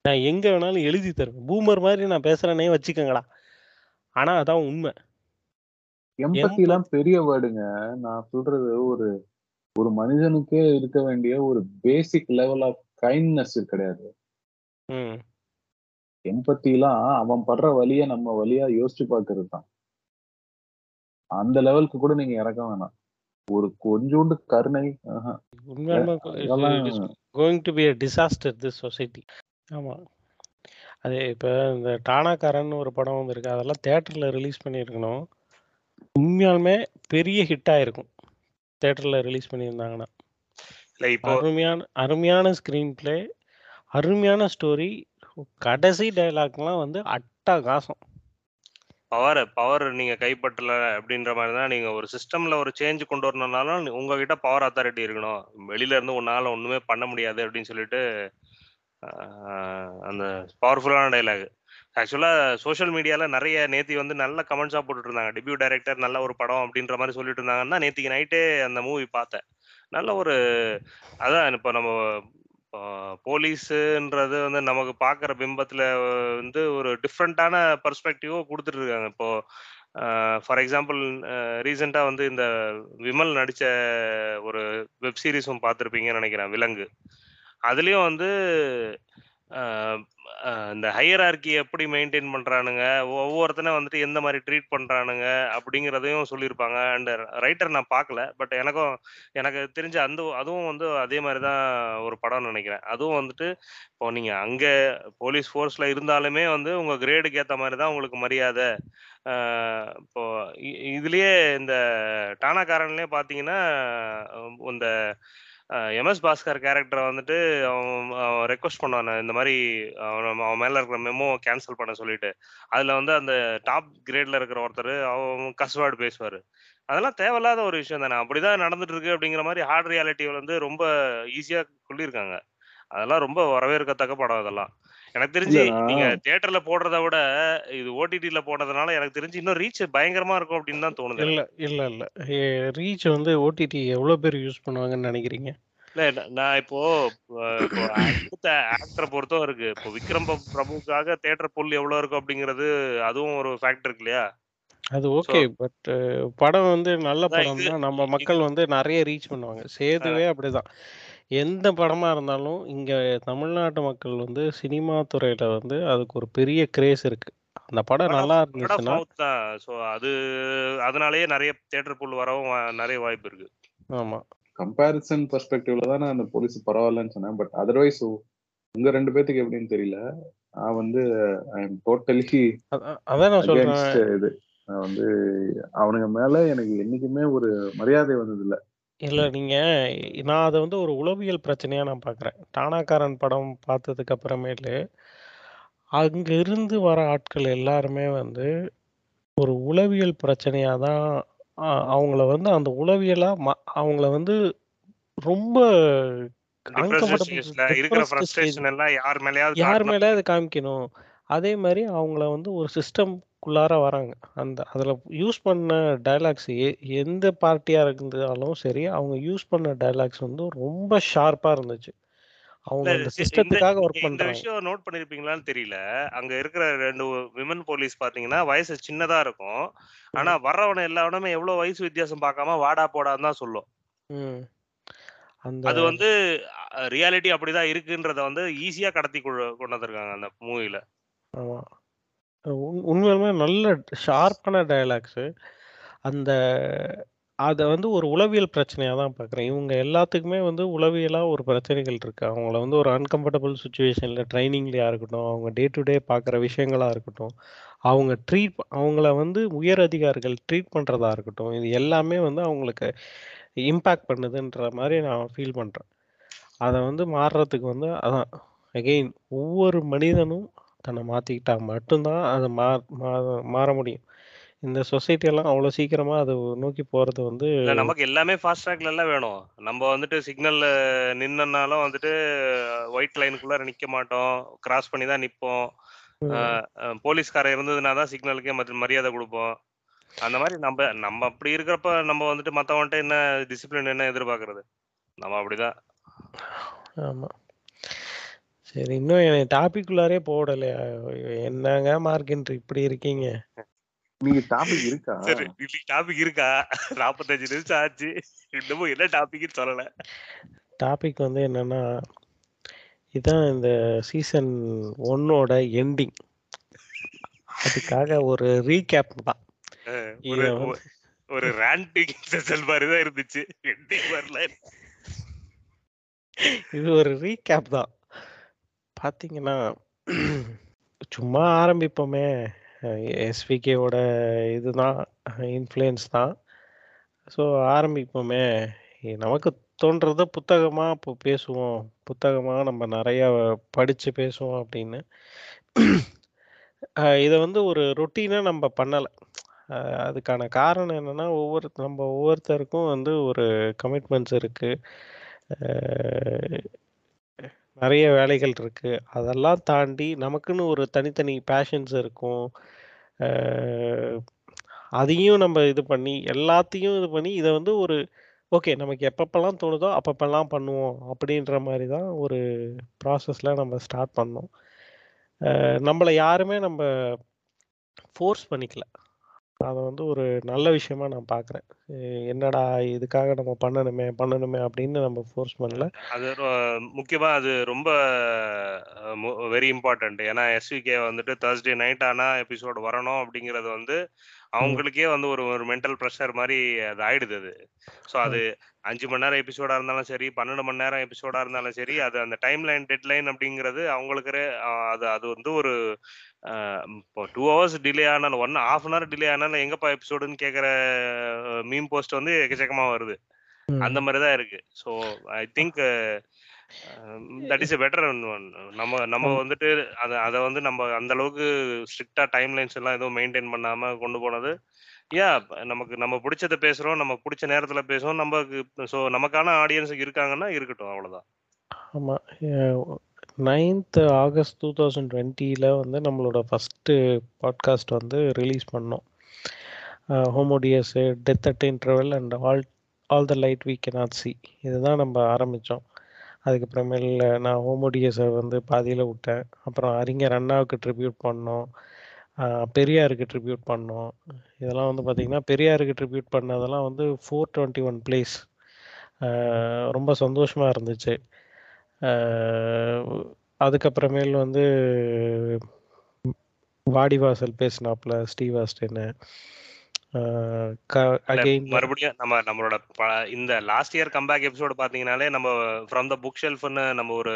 Speaker 3: நான் எங்க வேணாலும் எழுதி தருவேன். பூமர் மாதிரி நான் பேசுறேனே வச்சுக்கோங்களா. ஆனா அதான் உண்மை.
Speaker 4: எம்பத்தி எல்லாம் பெரிய வேர்டுங்க நான் சொல்றது ஒரு ஒரு மனிதனுக்கே இருக்க வேண்டிய ஒரு பேசிக் லெவல் ஆஃப் கைண்ட்னஸ் கிடையாது.
Speaker 3: ம்.
Speaker 4: எம்பத்தி எல்லாம் அவன் படுற வழிய நம்ம வழியா யோசிச்சு பாக்குறது தான் அந்த லெவலுக்கு கூட நீங்க இறக்க வேணாம். ஒரு கொஞ்சோண்டு கருணை
Speaker 3: going to be a disaster this society ஆமாம் அது இப்போ இந்த டானாக்காரன் ஒரு படம் வந்திருக்கு அதெல்லாம் தேட்டரில் ரிலீஸ் பண்ணியிருக்கணும். உண்மையாலுமே பெரிய ஹிட் ஆயிருக்கும். தேட்டரில் ரிலீஸ் பண்ணியிருந்தாங்கன்னா.
Speaker 2: இல்ல இப்போ
Speaker 3: அருமையான அருமையான ஸ்க்ரீன் பிளே அருமையான ஸ்டோரி கடைசி டைலாக்லாம் வந்து அட்டகாசம்.
Speaker 2: பவர் பவர் நீங்க கைப்பற்றல அப்படின்ற மாதிரி தான் நீங்க ஒரு சிஸ்டம்ல ஒரு சேஞ்ச் கொண்டு வரணும்னாலும் உங்ககிட்ட பவர் அத்தாரிட்டி இருக்கணும். வெளியில இருந்து உன்னால ஒண்ணுமே பண்ண முடியாது அப்படின்னு சொல்லிட்டு அந்த பவர்ஃபுல்லான டைலாக் ஆக்சுவலா சோஷியல் மீடியால நிறைய நேத்தி வந்து நல்ல கமெண்ட்ஸா போட்டுட்டு இருந்தாங்க டெபியூ டைரக்டர் நல்ல ஒரு படம் அப்படின்ற மாதிரி சொல்லிட்டு இருந்தாங்கன்னா நேத்திக்கு நைட்டே அந்த மூவி பார்த்தேன். நல்ல ஒரு அதான் இப்போ நம்ம போலீஸுன்றது வந்து நமக்கு பார்க்குற பிம்பத்தில் வந்து ஒரு டிஃப்ரெண்ட்டான பர்ஸ்பெக்டிவோ கொடுத்துட்டு இருக்காங்க இப்போ ஃபார் எக்ஸாம்பிள் ரீசெண்டாக வந்து இந்த விமல் நடித்த ஒரு வெப் சீரிஸும் பார்த்துருப்பீங்கன்னு நினைக்கிறேன். விலங்கு. அதுலேயும் வந்து இந்த ஹையரார்கி எப்படி மெயின்டைன் பண்ணுறானுங்க ஒவ்வொருத்தனை வந்துட்டு எந்த மாதிரி ட்ரீட் பண்ணுறானுங்க அப்படிங்கிறதையும் சொல்லியிருப்பாங்க. அண்ட் ரைட்டர் நான் பார்க்கல. பட் எனக்கும் எனக்கு தெரிஞ்ச அந்த அதுவும் வந்து அதே மாதிரி தான் ஒரு படம்னு நினைக்கிறேன். அதுவும் வந்துட்டு இப்போ நீங்கள் அங்கே போலீஸ் ஃபோர்ஸில் இருந்தாலுமே வந்து உங்கள் கிரேடுக்கு ஏற்ற மாதிரி தான் உங்களுக்கு மரியாதை. இப்போ இதுலேயே இந்த டானாக்காரன்லேயே பார்த்தீங்கன்னா இந்த எம்எஸ் பாஸ்கர் கேரக்டரை வந்துட்டு அவன் ரெக்வஸ்ட் பண்ணுவான் இந்த மாதிரி அவன் அவன் மேலே இருக்கிற மெமோ கேன்சல் பண்ண சொல்லிட்டு. அதில் வந்து அந்த டாப் கிரேட்ல இருக்கிற ஒருத்தர் அவன் கஸ்வார்டு பேசுவார். அதெல்லாம் தேவையில்லாத ஒரு விஷயம் தானே. அப்படிதான் நடந்துட்டு இருக்கு அப்படிங்கிற மாதிரி ஹார்ட் ரியாலிட்டி வந்து ரொம்ப ஈஸியாக சொல்லியிருக்காங்க. அதெல்லாம் ரொம்ப வரவேற்கத்தக்க படம் அதெல்லாம் எனக்கு தெரிஞ்சு நீங்க தியேட்டர்ல போடுறத விட இது ஓடிடில போடுறதுனால எனக்கு தெரிஞ்சு இன்னும் ரீச் பயங்கரமா இருக்கும் அப்படின்னு தான் தோணுது.
Speaker 3: இல்லை இல்லை இல்லை. ரீச் வந்து ஓடிடி எவ்வளோ பேர் யூஸ் பண்ணுவாங்கன்னு நினைக்கிறீங்க?
Speaker 2: இல்ல நான் இப்போ அடுத்த ஆக்டரை பொறுத்தும் இருக்கு. இப்போ விக்ரம் பிரபு- பிரபுக்காக தியேட்டர் புல் எவ்வளவு இருக்கும் அப்படிங்கிறது அதுவும் ஒரு ஃபேக்டர் இருக்கு இல்லையா?
Speaker 3: அது ஓகே பட் படம் வந்து நல்ல படம்னா நம்ம மக்கள் வந்து நிறைய ரீச் பண்ணுவாங்க. சேதுவே அப்படிதான். எந்த படமா இருந்தாலும் இங்க தமிழ்நாட்டு மக்கள் வந்து சினிமா துறையில வந்து அதுக்கு ஒரு பெரிய கிரேஸ் இருக்கு. அந்த படம் நல்லா இருந்துச்சுன்னா
Speaker 2: ஸோ அது அதனாலயே நிறைய தியேட்டர் புல் வரவும் நிறைய வாய்ப்பு இருக்கு.
Speaker 3: ஆமா.
Speaker 4: கம்பேரிசன் பெர்ஸ்பெக்டிவ்ல தான் நான் அந்த போலீஸ் பரவாயில்லன்னு சொன்னேன். பட் அதர்வைஸ் உங்க ரெண்டு பேத்துக்கு எப்படின்னு தெரியல. நான் வந்து ஐ எம் டோட்டலி
Speaker 3: அதான் நான் சொல்றேன்.
Speaker 4: இது. நான் வந்து அவனுங்க மேல எனக்கு என்னைக்குமே ஒரு மரியாதை வந்தது இல்ல
Speaker 3: இல்ல நீங்க நான் அதை வந்து ஒரு உளவியல் பிரச்சனையா நான் பார்க்குறேன் டானாக்காரன் படம் பார்த்ததுக்கு அப்புறமேலு அங்க இருந்து வர ஆட்கள் எல்லாருமே வந்து ஒரு உளவியல் பிரச்சனையா தான் அ- அவங்கள வந்து அந்த உளவியலா ம- அவங்கள வந்து ரொம்ப
Speaker 2: டிப்ரெஷன் ஸ்டேஜ்ல இருக்கிற. ஃப்ரஸ்ட்ரேஷன் எல்லாம் யார் மேலயாவது
Speaker 3: யார்
Speaker 2: காட்டணும்.
Speaker 3: மேலே அது காமிக்கணும் அதே மாதிரி அவங்கள வந்து ஒரு சிஸ்டம்குள்ளார வராங்க. அந்த அதில் யூஸ் பண்ண டைலாக்ஸ் எந்த பார்ட்டியாக இருந்தாலும் சரி அவங்க யூஸ் பண்ண டைலாக்ஸ் வந்து ரொம்ப ஷார்ப்பாக இருந்துச்சு. அவங்க அந்த சிஸ்டத்துக்காக ஒர்க்
Speaker 2: இந்த
Speaker 3: பண்ணுறாங்க
Speaker 2: விஷயம் நோட் பண்ணிருப்பீங்களான்னு தெரியல. அங்க இருக்கிற ரெண்டு விமன் போலீஸ் பாத்தீங்கன்னா வயசு சின்னதா இருக்கும். ஆனா வர்றவன எல்லாவனுமே எவ்வளவு வயசு வித்தியாசம் பார்க்காம வாடா போடான்னு தான் சொல்லும். அது வந்து ரியாலிட்டி அப்படிதான் இருக்குன்றத வந்து ஈஸியா கடத்தி கொண்டு வந்திருக்காங்க அந்த மூவில
Speaker 3: உண் உண்மையாலுமே நல்ல ஷார்ப்பான டயலாக்ஸு அந்த அதை வந்து ஒரு உளவியல் பிரச்சனையாக தான் பார்க்குறேன். இவங்க எல்லாத்துக்குமே வந்து உளவியலாக ஒரு பிரச்சனைகள் இருக்குது அவங்கள வந்து ஒரு அன்கம்ஃபர்டபுள் சுச்சுவேஷனில் ட்ரைனிங்லையாக இருக்கட்டும் அவங்க டே டு டே பார்க்குற விஷயங்களாக இருக்கட்டும் அவங்க ட்ரீட் அவங்கள வந்து உயர் அதிகாரிகள் ட்ரீட் பண்ணுறதா இருக்கட்டும் இது எல்லாமே வந்து அவங்களுக்கு இம்பேக்ட் பண்ணுதுன்ற மாதிரி நான் ஃபீல் பண்ணுறேன் அதை வந்து மாறுறதுக்கு வந்து அதான் அகெயின் ஒவ்வொரு மனிதனும் தன்னை மாற்றிக்கிட்டா மட்டும்தான் அதை மா மாற முடியும். இந்த சொசைட்டி எல்லாம் அவ்வளோ சீக்கிரமா அதை நோக்கி போறது வந்து
Speaker 2: நமக்கு எல்லாமே ஃபாஸ்ட் ட்ராக்ல எல்லாம் வேணும். நம்ம வந்துட்டு சிக்னல்ல நின்னனாலும் வந்துட்டு ஒயிட் லைனுக்குள்ள நிக்க மாட்டோம். கிராஸ் பண்ணி தான் அஹ் போலீஸ்காரன் இருந்ததுனா தான் சிக்னலுக்கே மரியாதை கொடுப்போம். அந்த மாதிரி நம்ம நம்ம அப்படி இருக்கிறப்ப நம்ம வந்துட்டு மத்தவன்ட்ட என்ன டிசிப்ளின் என்ன எதிர்பார்க்கறது? நம்ம அப்படிதான்.
Speaker 3: ஆமா. சரி இன்னும் என் டாபிக் உள்ளாரே போடலையா என்னங்க மார்க்கின்ற இப்படி இருக்கீங்க?
Speaker 4: நீங்க டாபிக் இருக்கா?
Speaker 2: சரி இன்னைக்கு டாபிக் இருக்கா? நாற்பத்தஞ்சு நிமிஷம் ஆச்சு. இன்னமும் என்ன டாபிக்னு சொல்லல.
Speaker 3: டாபிக் வந்து என்னன்னா இதான் இந்த சீசன் ஒன்னோட எண்டிங் அதுக்காக ஒரு ரீகேப் தான்.
Speaker 2: ஒரு ரேண்டிங் செஷன் மாதிரி தான் இருந்துச்சு. எண்டிங் வரல.
Speaker 3: இது ஒரு ரீகேப் தான். பார்த்தீங்கன்னா சும்மா ஆரம்பிப்போமே. எஸ்விகேவோட இதுதான் இன்ஃப்ளூயன்ஸ் தான். ஸோ ஆரம்பிப்போமே. நமக்கு தோன்றத புத்தகமாக இப்போ பேசுவோம். புத்தகமாக நம்ம நிறையா படித்து பேசுவோம் அப்படின்னு. இதை வந்து ஒரு ரொட்டீனாக நம்ம பண்ணலை. அதுக்கான காரணம் என்னன்னா ஒவ்வொரு நம்ம ஒவ்வொருத்தருக்கும் வந்து ஒரு கமிட்மெண்ட்ஸ் இருக்குது நிறைய வேலைகள் இருக்கு. அதெல்லாம் தாண்டி நமக்குன்னு ஒரு தனித்தனி பேஷன்ஸ் இருக்கும். அதையும் நம்ம இது பண்ணி எல்லாத்தையும் இது பண்ணி இதை வந்து ஒரு ஓகே நமக்கு எப்பப்பெல்லாம் தோணுதோ அப்பப்பெல்லாம் பண்ணுவோம் அப்படின்ற மாதிரி தான் ஒரு ப்ராசஸ்ல நம்ம ஸ்டார்ட் பண்ணோம். அஹ் நம்மளை யாருமே நம்ம ஃபோர்ஸ் பண்ணிக்கல. அதை வந்து ஒரு நல்ல விஷயமா நான் பார்க்குறேன் என்னடா இதுக்காக நம்ம பண்ணணுமே பண்ணணுமே அப்படின்னு நம்ம ஃபோர்ஸ் பண்ணல.
Speaker 2: அது ரொ- முக்கியமா அது ரொம்ப வெரி இம்பார்ட்டன்ட் ஏன்னா எஸ்விகே வந்துட்டு தேர்ஸ்டே நைட் ஆனா எபிசோட் வரணும் அப்படிங்கறது வந்து அவங்களுக்கே வந்து ஒரு ஒரு மென்டல் ப்ரெஷர் மாதிரி அது ஆயிடுது அது. ஸோ அது அஞ்சு மணி நேரம் எபிசோடா இருந்தாலும் சரி பன்னெண்டு மணி நேரம் எபிசோடா இருந்தாலும் சரி அது அந்த டைம் லைன் டெட் லைன் அப்படிங்கிறது அவங்களுக்கு அது அது வந்து ஒரு இப்போ டூ ஹவர்ஸ் டிலே ஆனாலும் one half an hour delay ஆனாலும் எங்கப்பா எபிசோடுன்னு கேட்குற மீம் போஸ்ட் வந்து எக்கச்சக்கமா வருது. அந்த மாதிரி தான் இருக்கு. So I think that is a better நம்ம நம்ம வந்துட்டு அதை அதை வந்து நம்ம அந்த அளவுக்கு ஸ்ட்ரிக்டா டைம் லைன்ஸ் எல்லாம் எதுவும் மெயின்டைன் பண்ணாம கொண்டு போனது. யா நமக்கு நம்ம பிடிச்சத பேசுறோம் நம்ம பிடிச்ச நேரத்துல பேசுறோம் நமக்கு ஸோ நமக்கான ஆடியன்ஸுக்கு இருக்காங்கன்னா இருக்கட்டும் அவ்வளவுதான்.
Speaker 3: ஆமாம் நைன்த் ஆகஸ்ட் டூ தௌசண்ட் டுவெண்ட்டியில் வந்து நம்மளோட ஃபஸ்ட்டு பாட்காஸ்ட் வந்து ரிலீஸ் பண்ணோம். Homo Deus death at interval and all all the light we cannot see இதுதான் நம்ம ஆரம்பித்தோம் அதுக்கப்புறமேல நான் ஹோமோடியஸை வந்து பாதியில் விட்டேன். அப்புறம் அறிஞர் அண்ணாவுக்கு ட்ரிபியூட் பண்ணோம். பெரியாருக்கு ட்ரிபியூட் பண்ணோம். இதெல்லாம் வந்து பார்த்திங்கன்னா பெரியாருக்கு ட்ரிபியூட் பண்ணதெல்லாம் வந்து ஃபோர் டுவெண்ட்டி ஒன் பிளேஸ் ரொம்ப சந்தோஷமாக இருந்துச்சு. அதுக்கப்புறமேல் வந்து வாடிவாசல்
Speaker 2: இல்ல,
Speaker 3: அகெயின்
Speaker 2: மறுபடியும் நம்ம நம்மளோட இந்த லாஸ்ட் இயர் கம்பேக் எபிசோடு பாத்தீங்கன்னாலே நம்ம ஃப்ரம் த புக் ஷெல்ஃப்னு நம்ம ஒரு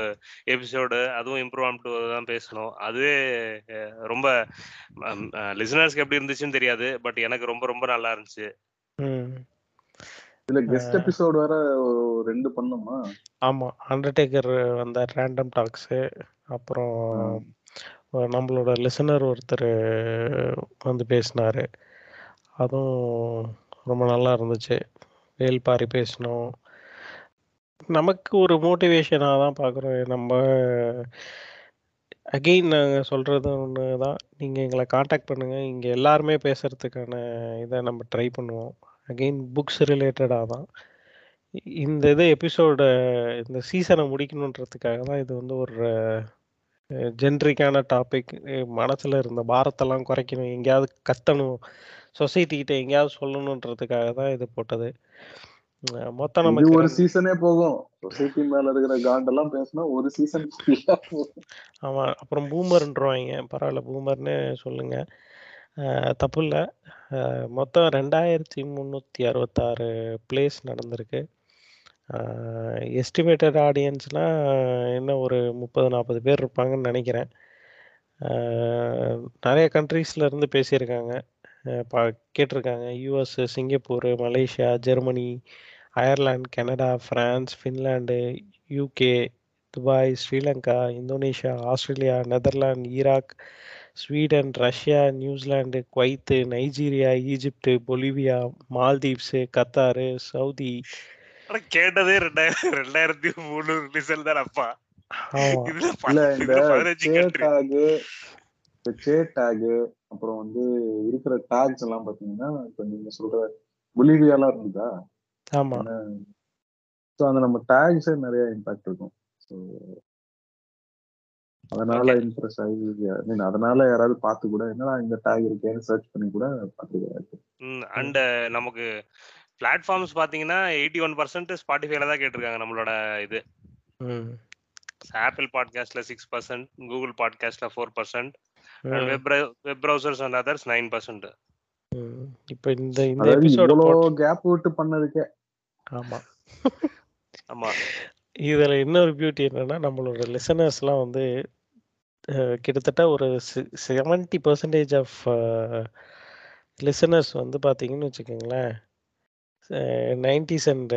Speaker 2: எபிசோடு அதுவும் இம்ப்ரூவ் டு தான் பேசணும். அதுவே ரொம்ப லிசனர்ஸ்க்கு எப்படி இருந்துச்சுன்னு தெரியாது பட் எனக்கு ரொம்ப ரொம்ப நல்லா இருந்துச்சு.
Speaker 4: இதுல கெஸ்ட் எபிசோட் வேற ரெண்டு பண்ணோமா?
Speaker 3: ஆமாம் அண்டர்டேக்கர் வந்த ரேண்டம் டாக்ஸு அப்புறம் நம்மளோட லிசனர் ஒருத்தர் வந்து பேசினார். அதுவும் ரொம்ப நல்லா இருந்துச்சு. வேல்பாரி பேசினோம். நமக்கு ஒரு மோட்டிவேஷனாக தான் பார்க்குறோம் நம்ம அகெயின் நாங்கள் சொல்கிறது ஒன்று தான் நீங்கள் எங்களை காண்டாக்ட் பண்ணுங்கள் இங்கே எல்லாருமே பேசுகிறதுக்கான இதை நம்ம ட்ரை பண்ணுவோம். அகெயின் புக்ஸ் ரிலேட்டடாக தான். இந்த இது எபிசோட இந்த சீசனை முடிக்கணுன்றதுக்காக தான் இது வந்து ஒரு ஜென்ரிக்கான டாபிக் மனசில் இருந்த பாரத்தெல்லாம் குறைக்கணும். எங்கேயாவது கத்தணும். சொசைட்டி கிட்ட எங்கேயாவது சொல்லணுன்றதுக்காக தான் இது போட்டது. மொத்தம் நமக்கு
Speaker 4: ஒரு சீசனே போகும். சொசைட்டி மேல இருக்கிற காண்டெல்லாம் பேசினா ஒரு சீசன்
Speaker 3: ஆமா. அப்புறம் பூமர்ன்றவாங்க பரவாயில்ல பூமர்னு சொல்லுங்க. தப்பு இல்லை மொத்தம் ரெண்டாயிரத்தி முந்நூற்றி அறுபத்தாறு பிளேஸ் நடந்திருக்கு எஸ்டிமேட்டட் ஆடியன்ஸ்னால் என்ன ஒரு முப்பது நாற்பது பேர் இருப்பாங்கன்னு நினைக்கிறேன். நிறைய கண்ட்ரீஸ்லேருந்து பேசியிருக்காங்க. பா கேட்டிருக்காங்க. US Singapore Malaysia Germany Ireland Canada France Finland UK Dubai Sri Lanka Indonesia Australia Netherlands Iraq Sweden Russia New Zealand Kuwait Nigeria Egypt Bolivia Maldives Qatar Saudi.
Speaker 2: கேட்டதே ரெண்டாயிரம் ரெண்டாயிரத்தி மூணு ரிசல்ட் தான் அப்பா.
Speaker 4: டேக் அப்புறம் வந்து இருக்கிற டேக்ஸ் எல்லாம் பாத்தீங்கன்னா இப்ப நீங்க சொல்ற பொலிவியாலாம் இருந்ததா?
Speaker 3: ஆமா.
Speaker 4: ஸோ அந்த நம்ம டேக்ஸே நிறைய இம்பாக்ட் இருக்கும். ஸோ அதனால இம்ப்ரெஸ் ஆகி அதனால யாராவது பார்த்து கூட என்னடா இந்த டேக் இருக்கேன்னு சர்ச் பண்ணி கூட பார்த்துக்கிறாரு
Speaker 2: அண்ட் நமக்கு பிளாட்ஃபார்ம்ஸ் பாத்தீங்கன்னா எயிட்டி ஒன் பர்சன்ட் ஸ்பாட்டிஃபைல தான் கேட்டிருக்காங்க நம்மளோட இது.
Speaker 3: ம்.
Speaker 2: ஆப்பிள் பாட்காஸ்ட்ல சிக்ஸ் பர்சன்ட் கூகுள் பாட்காஸ்ட்ல four percent web web browsers and others nine percent
Speaker 3: ம். இப்ப இந்த இந்த எபிசோடு
Speaker 4: கேப் விட்டு பண்ணதுக்கே.
Speaker 3: ஆமா.
Speaker 2: ஆமா. [LAUGHS]
Speaker 3: இதுல இன்னொரு பியூட்டி என்னன்னா நம்மளோட லிசனர்ஸ்லாம் வந்து கிட்டத்தட்ட ஒரு செவன்டி பர்சன்டேஜ் ஆஃப் லிசனர்ஸ் வந்து பார்த்தீங்கன்னு வச்சுக்கோங்களேன். Nineties and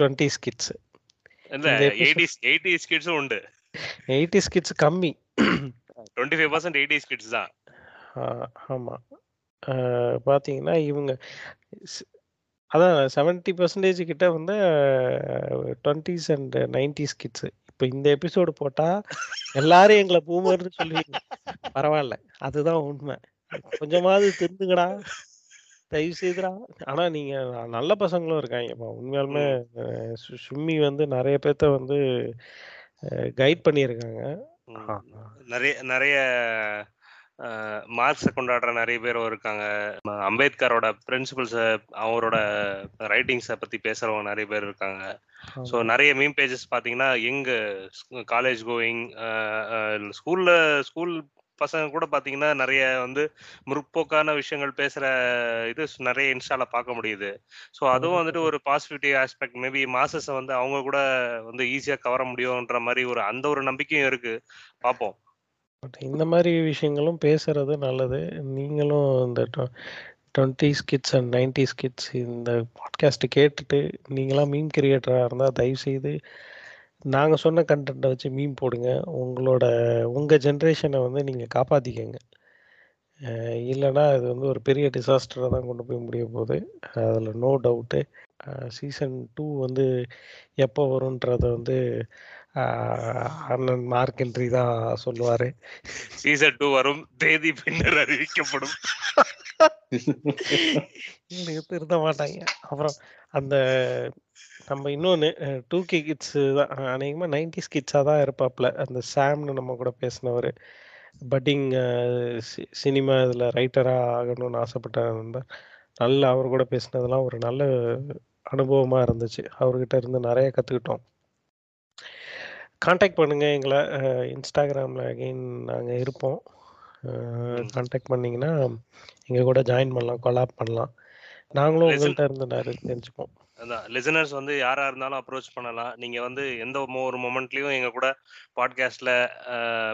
Speaker 3: twenty kids
Speaker 2: eighties கிட்ஸும் உண்டு.
Speaker 3: எயிட்டிஸ் கிட்ஸ் கம்மி.
Speaker 2: Twenty five percent eighties kids தான்.
Speaker 3: ஆ- ஆமா. அஹ், பார்த்தீங்கன்னா இவங்க அதான் செவன்ட்டி பர்சன்டேஜ் கிட்ட வந்து டுவெண்ட்டிஸ் அண்ட் நைன்டிஸ் கிட்ஸ் இப்போ இந்த எபிசோடு போட்டா எல்லாரும் எங்களை பூமர்னு சொல்லுவீங்க. பரவாயில்ல. அதுதான் உண்மை. கொஞ்சமாவது திருந்துங்கடா. தயவு செய்துடா ஆனா நீங்க நல்ல பசங்களும் இருக்காங்கப்பா உண்மையாலுமே அஹ், சு- சும்மி வந்து நிறைய பேர்த்த வந்து கைட் பண்ணியிருக்காங்க.
Speaker 2: நிறைய நிறைய மார்க்ஸை கொண்டாடுற நிறைய பேரும் இருக்காங்க. அம்பேத்கரோட பிரின்சிபல்ஸ அவரோட ரைட்டிங்ஸை பத்தி பேசுறவங்க நிறைய பேர் இருக்காங்க. ஸோ. நிறைய மீம் பேஜஸ் பாத்தீங்கன்னா எங்க காலேஜ் கோயிங் ஸ்கூல்ல ஸ்கூல் பசங்க கூட பாத்தீங்கன்னா நிறைய வந்து முற்போக்கான விஷயங்கள் பேசுற இது நிறைய இன்ஸ்டால பார்க்க முடியுது. ஸோ அதுவும் வந்துட்டு ஒரு பாசிட்டிவிட்டி ஆஸ்பெக்ட் மேபி மாசஸ் வந்து அவங்க கூட வந்து ஈஸியா கவர முடியும்ன்ற மாதிரி ஒரு அந்த ஒரு நம்பிக்கையும் இருக்கு. பார்ப்போம்
Speaker 3: பட் இந்த மாதிரி விஷயங்களும் பேசுறது நல்லது. நீங்களும் இந்த twenties kids and nineties kids இந்த பாட்காஸ்ட் கேட்டுட்டு நீங்களாம் மீம் கிரியேட்டராக இருந்தால் தயவுசெய்து நாங்கள் சொன்ன கண்டென்ட்டை வச்சு மீம் போடுங்க. உங்களோட உங்கள் ஜென்ரேஷனை வந்து நீங்கள் காப்பாற்றிக்கங்க இல்லைன்னா இது வந்து ஒரு பெரிய டிசாஸ்டராக தான் கொண்டு போய் முடிய போகுது. அதில் நோ டவுட்டு சீசன் டூ வந்து எப்போ வரும்ன்றத வந்து அண்ணன் மார்க் என்ட்ரி தான் சொல்லுவார்.
Speaker 2: சீசன் டூ வரும் தேதி பின்னர் அறிவிக்கப்படும்.
Speaker 3: இவனுக்கு திருத்த மாட்டாங்க. அப்புறம் அந்த நம்ம இன்னொன்று டூ கே கிட்ஸ் தான். அநேகமாக நைன்டிஸ் கிட்ஸாக தான் இருப்பாப்ல. அந்த சாம்னு நம்ம கூட பேசினவர். பட்டிங் சினிமா இதில் ரைட்டராக ஆகணும்னு ஆசைப்பட்ட நல்ல அவர் கூட பேசினதெல்லாம் ஒரு நல்ல அனுபவமாக இருந்துச்சு. அவர்கிட்ட இருந்து நிறைய கற்றுக்கிட்டோம் காண்டாக்ட் பண்ணுங்கள் எங்களை. இன்ஸ்டாகிராமில் அகெயின் நாங்கள் இருப்போம். காண்டாக்ட் பண்ணிங்கன்னா எங்கள் கூட ஜாயின் பண்ணலாம் கொலாப் பண்ணலாம். நாங்களும் உங்கள்கிட்ட இருந்து நிறைய தெரிஞ்சுப்போம்.
Speaker 2: அதான் லிசனர்ஸ் வந்து யாரா இருந்தாலும் அப்ரோச் பண்ணலாம். நீங்க வந்து எந்த ஒரு மொமெண்ட்லயும் எங்க கூட பாட்காஸ்ட்ல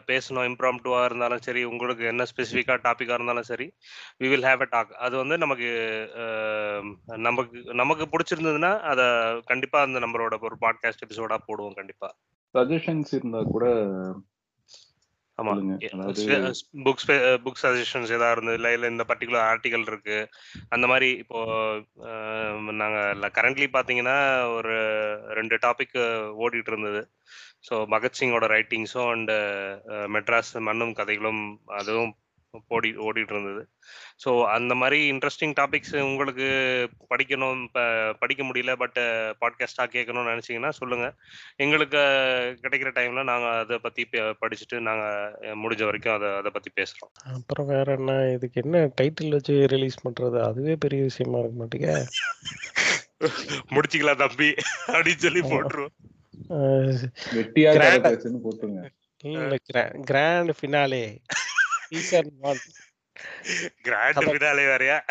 Speaker 2: பேசணும் இம்ப்ராம்டுவா இருந்தாலும் சரி உங்களுக்கு என்ன ஸ்பெசிஃபிக்கா டாபிக்கா இருந்தாலும் சரி we will have a talk அது வந்து நமக்கு நமக்கு நமக்கு பிடிச்சிருந்ததுன்னா அதை கண்டிப்பா அந்த நம்மளோட ஒரு பாட்காஸ்ட் எபிசோடா போடுவோம் கண்டிப்பா.
Speaker 4: சஜஷன்ஸ் இருந்தா கூட
Speaker 2: ஆமா. புக்ஸ் புக் சஜஷன்ஸ் ஏதாவது இருந்தது? இல்லை இல்லை இந்த பர்டிகுலர் ஆர்டிகல் இருக்கு. அந்த மாதிரி இப்போ நாங்க கரண்ட்லி பாத்தீங்கன்னா ஒரு ரெண்டு டாபிக் ஓடிட்டு இருந்தது. ஸோ பகத்சிங்கோட ரைட்டிங்ஸும் அண்ட் மெட்ராஸ் மண்ணும் கதைகளும் அதுவும் ஓடி ஓடிட்டு இருந்தது ஸோ அந்த மாதிரி இன்ட்ரெஸ்டிங் டாபிக்ஸ் உங்களுக்கு படிக்கணும் இப்போ படிக்க முடியல பட் பாட்காஸ்டாக கேட்கணும்னு நினச்சிங்கன்னா சொல்லுங்கள் எங்களுக்கு கிடைக்கிற டைம்ல நாங்கள் அதை பற்றி படிச்சுட்டு நாங்கள் முடிஞ்ச வரைக்கும் அதை அதை பற்றி பேசுகிறோம்
Speaker 3: அப்புறம் வேற என்ன? இதுக்கு என்ன டைட்டில் வச்சு ரிலீஸ் பண்ணுறது அதுவே பெரிய விஷயமா இருக்க மாட்டேங்க.
Speaker 2: முடிச்சிக்கலாம் தம்பி அப்படின்னு சொல்லி போட்டுருவோம்.
Speaker 4: வெட்டியா
Speaker 3: Grand-
Speaker 4: கதை பேசுன்னு போட்டுருங்க
Speaker 3: grand finale season one
Speaker 2: grand. Finale வேறையா?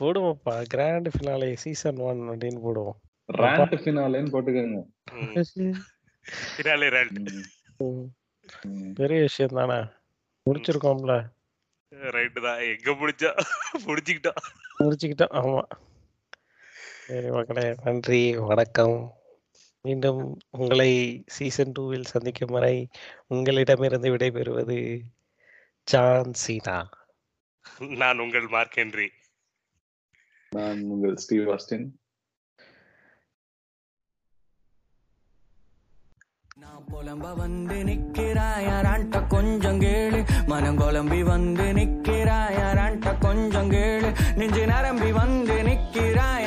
Speaker 3: போடுவோம்ப்பா. கிராண்ட் ஃபினாலே சீசன் ஒன் அப்படின்னு போடுவோம்.
Speaker 4: ரேண்ட் ஃபினாலேன்னு போட்டுக்கோங்க.
Speaker 2: ஃபினாலே ரேண்ட்.
Speaker 3: பெரிய விஷயம் தானே. முடிச்சிருக்கோம்ல.
Speaker 2: ரைட்டு தான். எங்க முடிச்சா முடிச்சுக்கிட்டோம்.
Speaker 3: முடிச்சுக்கிட்டோம். ஆமா. சரி மக்களே நன்றி. வணக்கம். மீண்டும் உங்களை சீசன் டூவில் சந்திக்கும் வரை உங்களிடமிருந்து விடைபெறுவது ஜான் சீனா.
Speaker 2: நான் உங்கள் மார்க் ஹென்றி.
Speaker 4: நான் உங்கள் ஸ்டீவ் ஆஸ்டின்.
Speaker 5: நான் புலம்ப வந்து நிக்கிறாயாரான்ட்ட கொஞ்சம் கேளு. மனம் குழம்பி வந்து நிக்கிறாயாரான்ட்ட கொஞ்சம் கேளு. நெஞ்சு நரம்பி வந்து நிக்கிறாய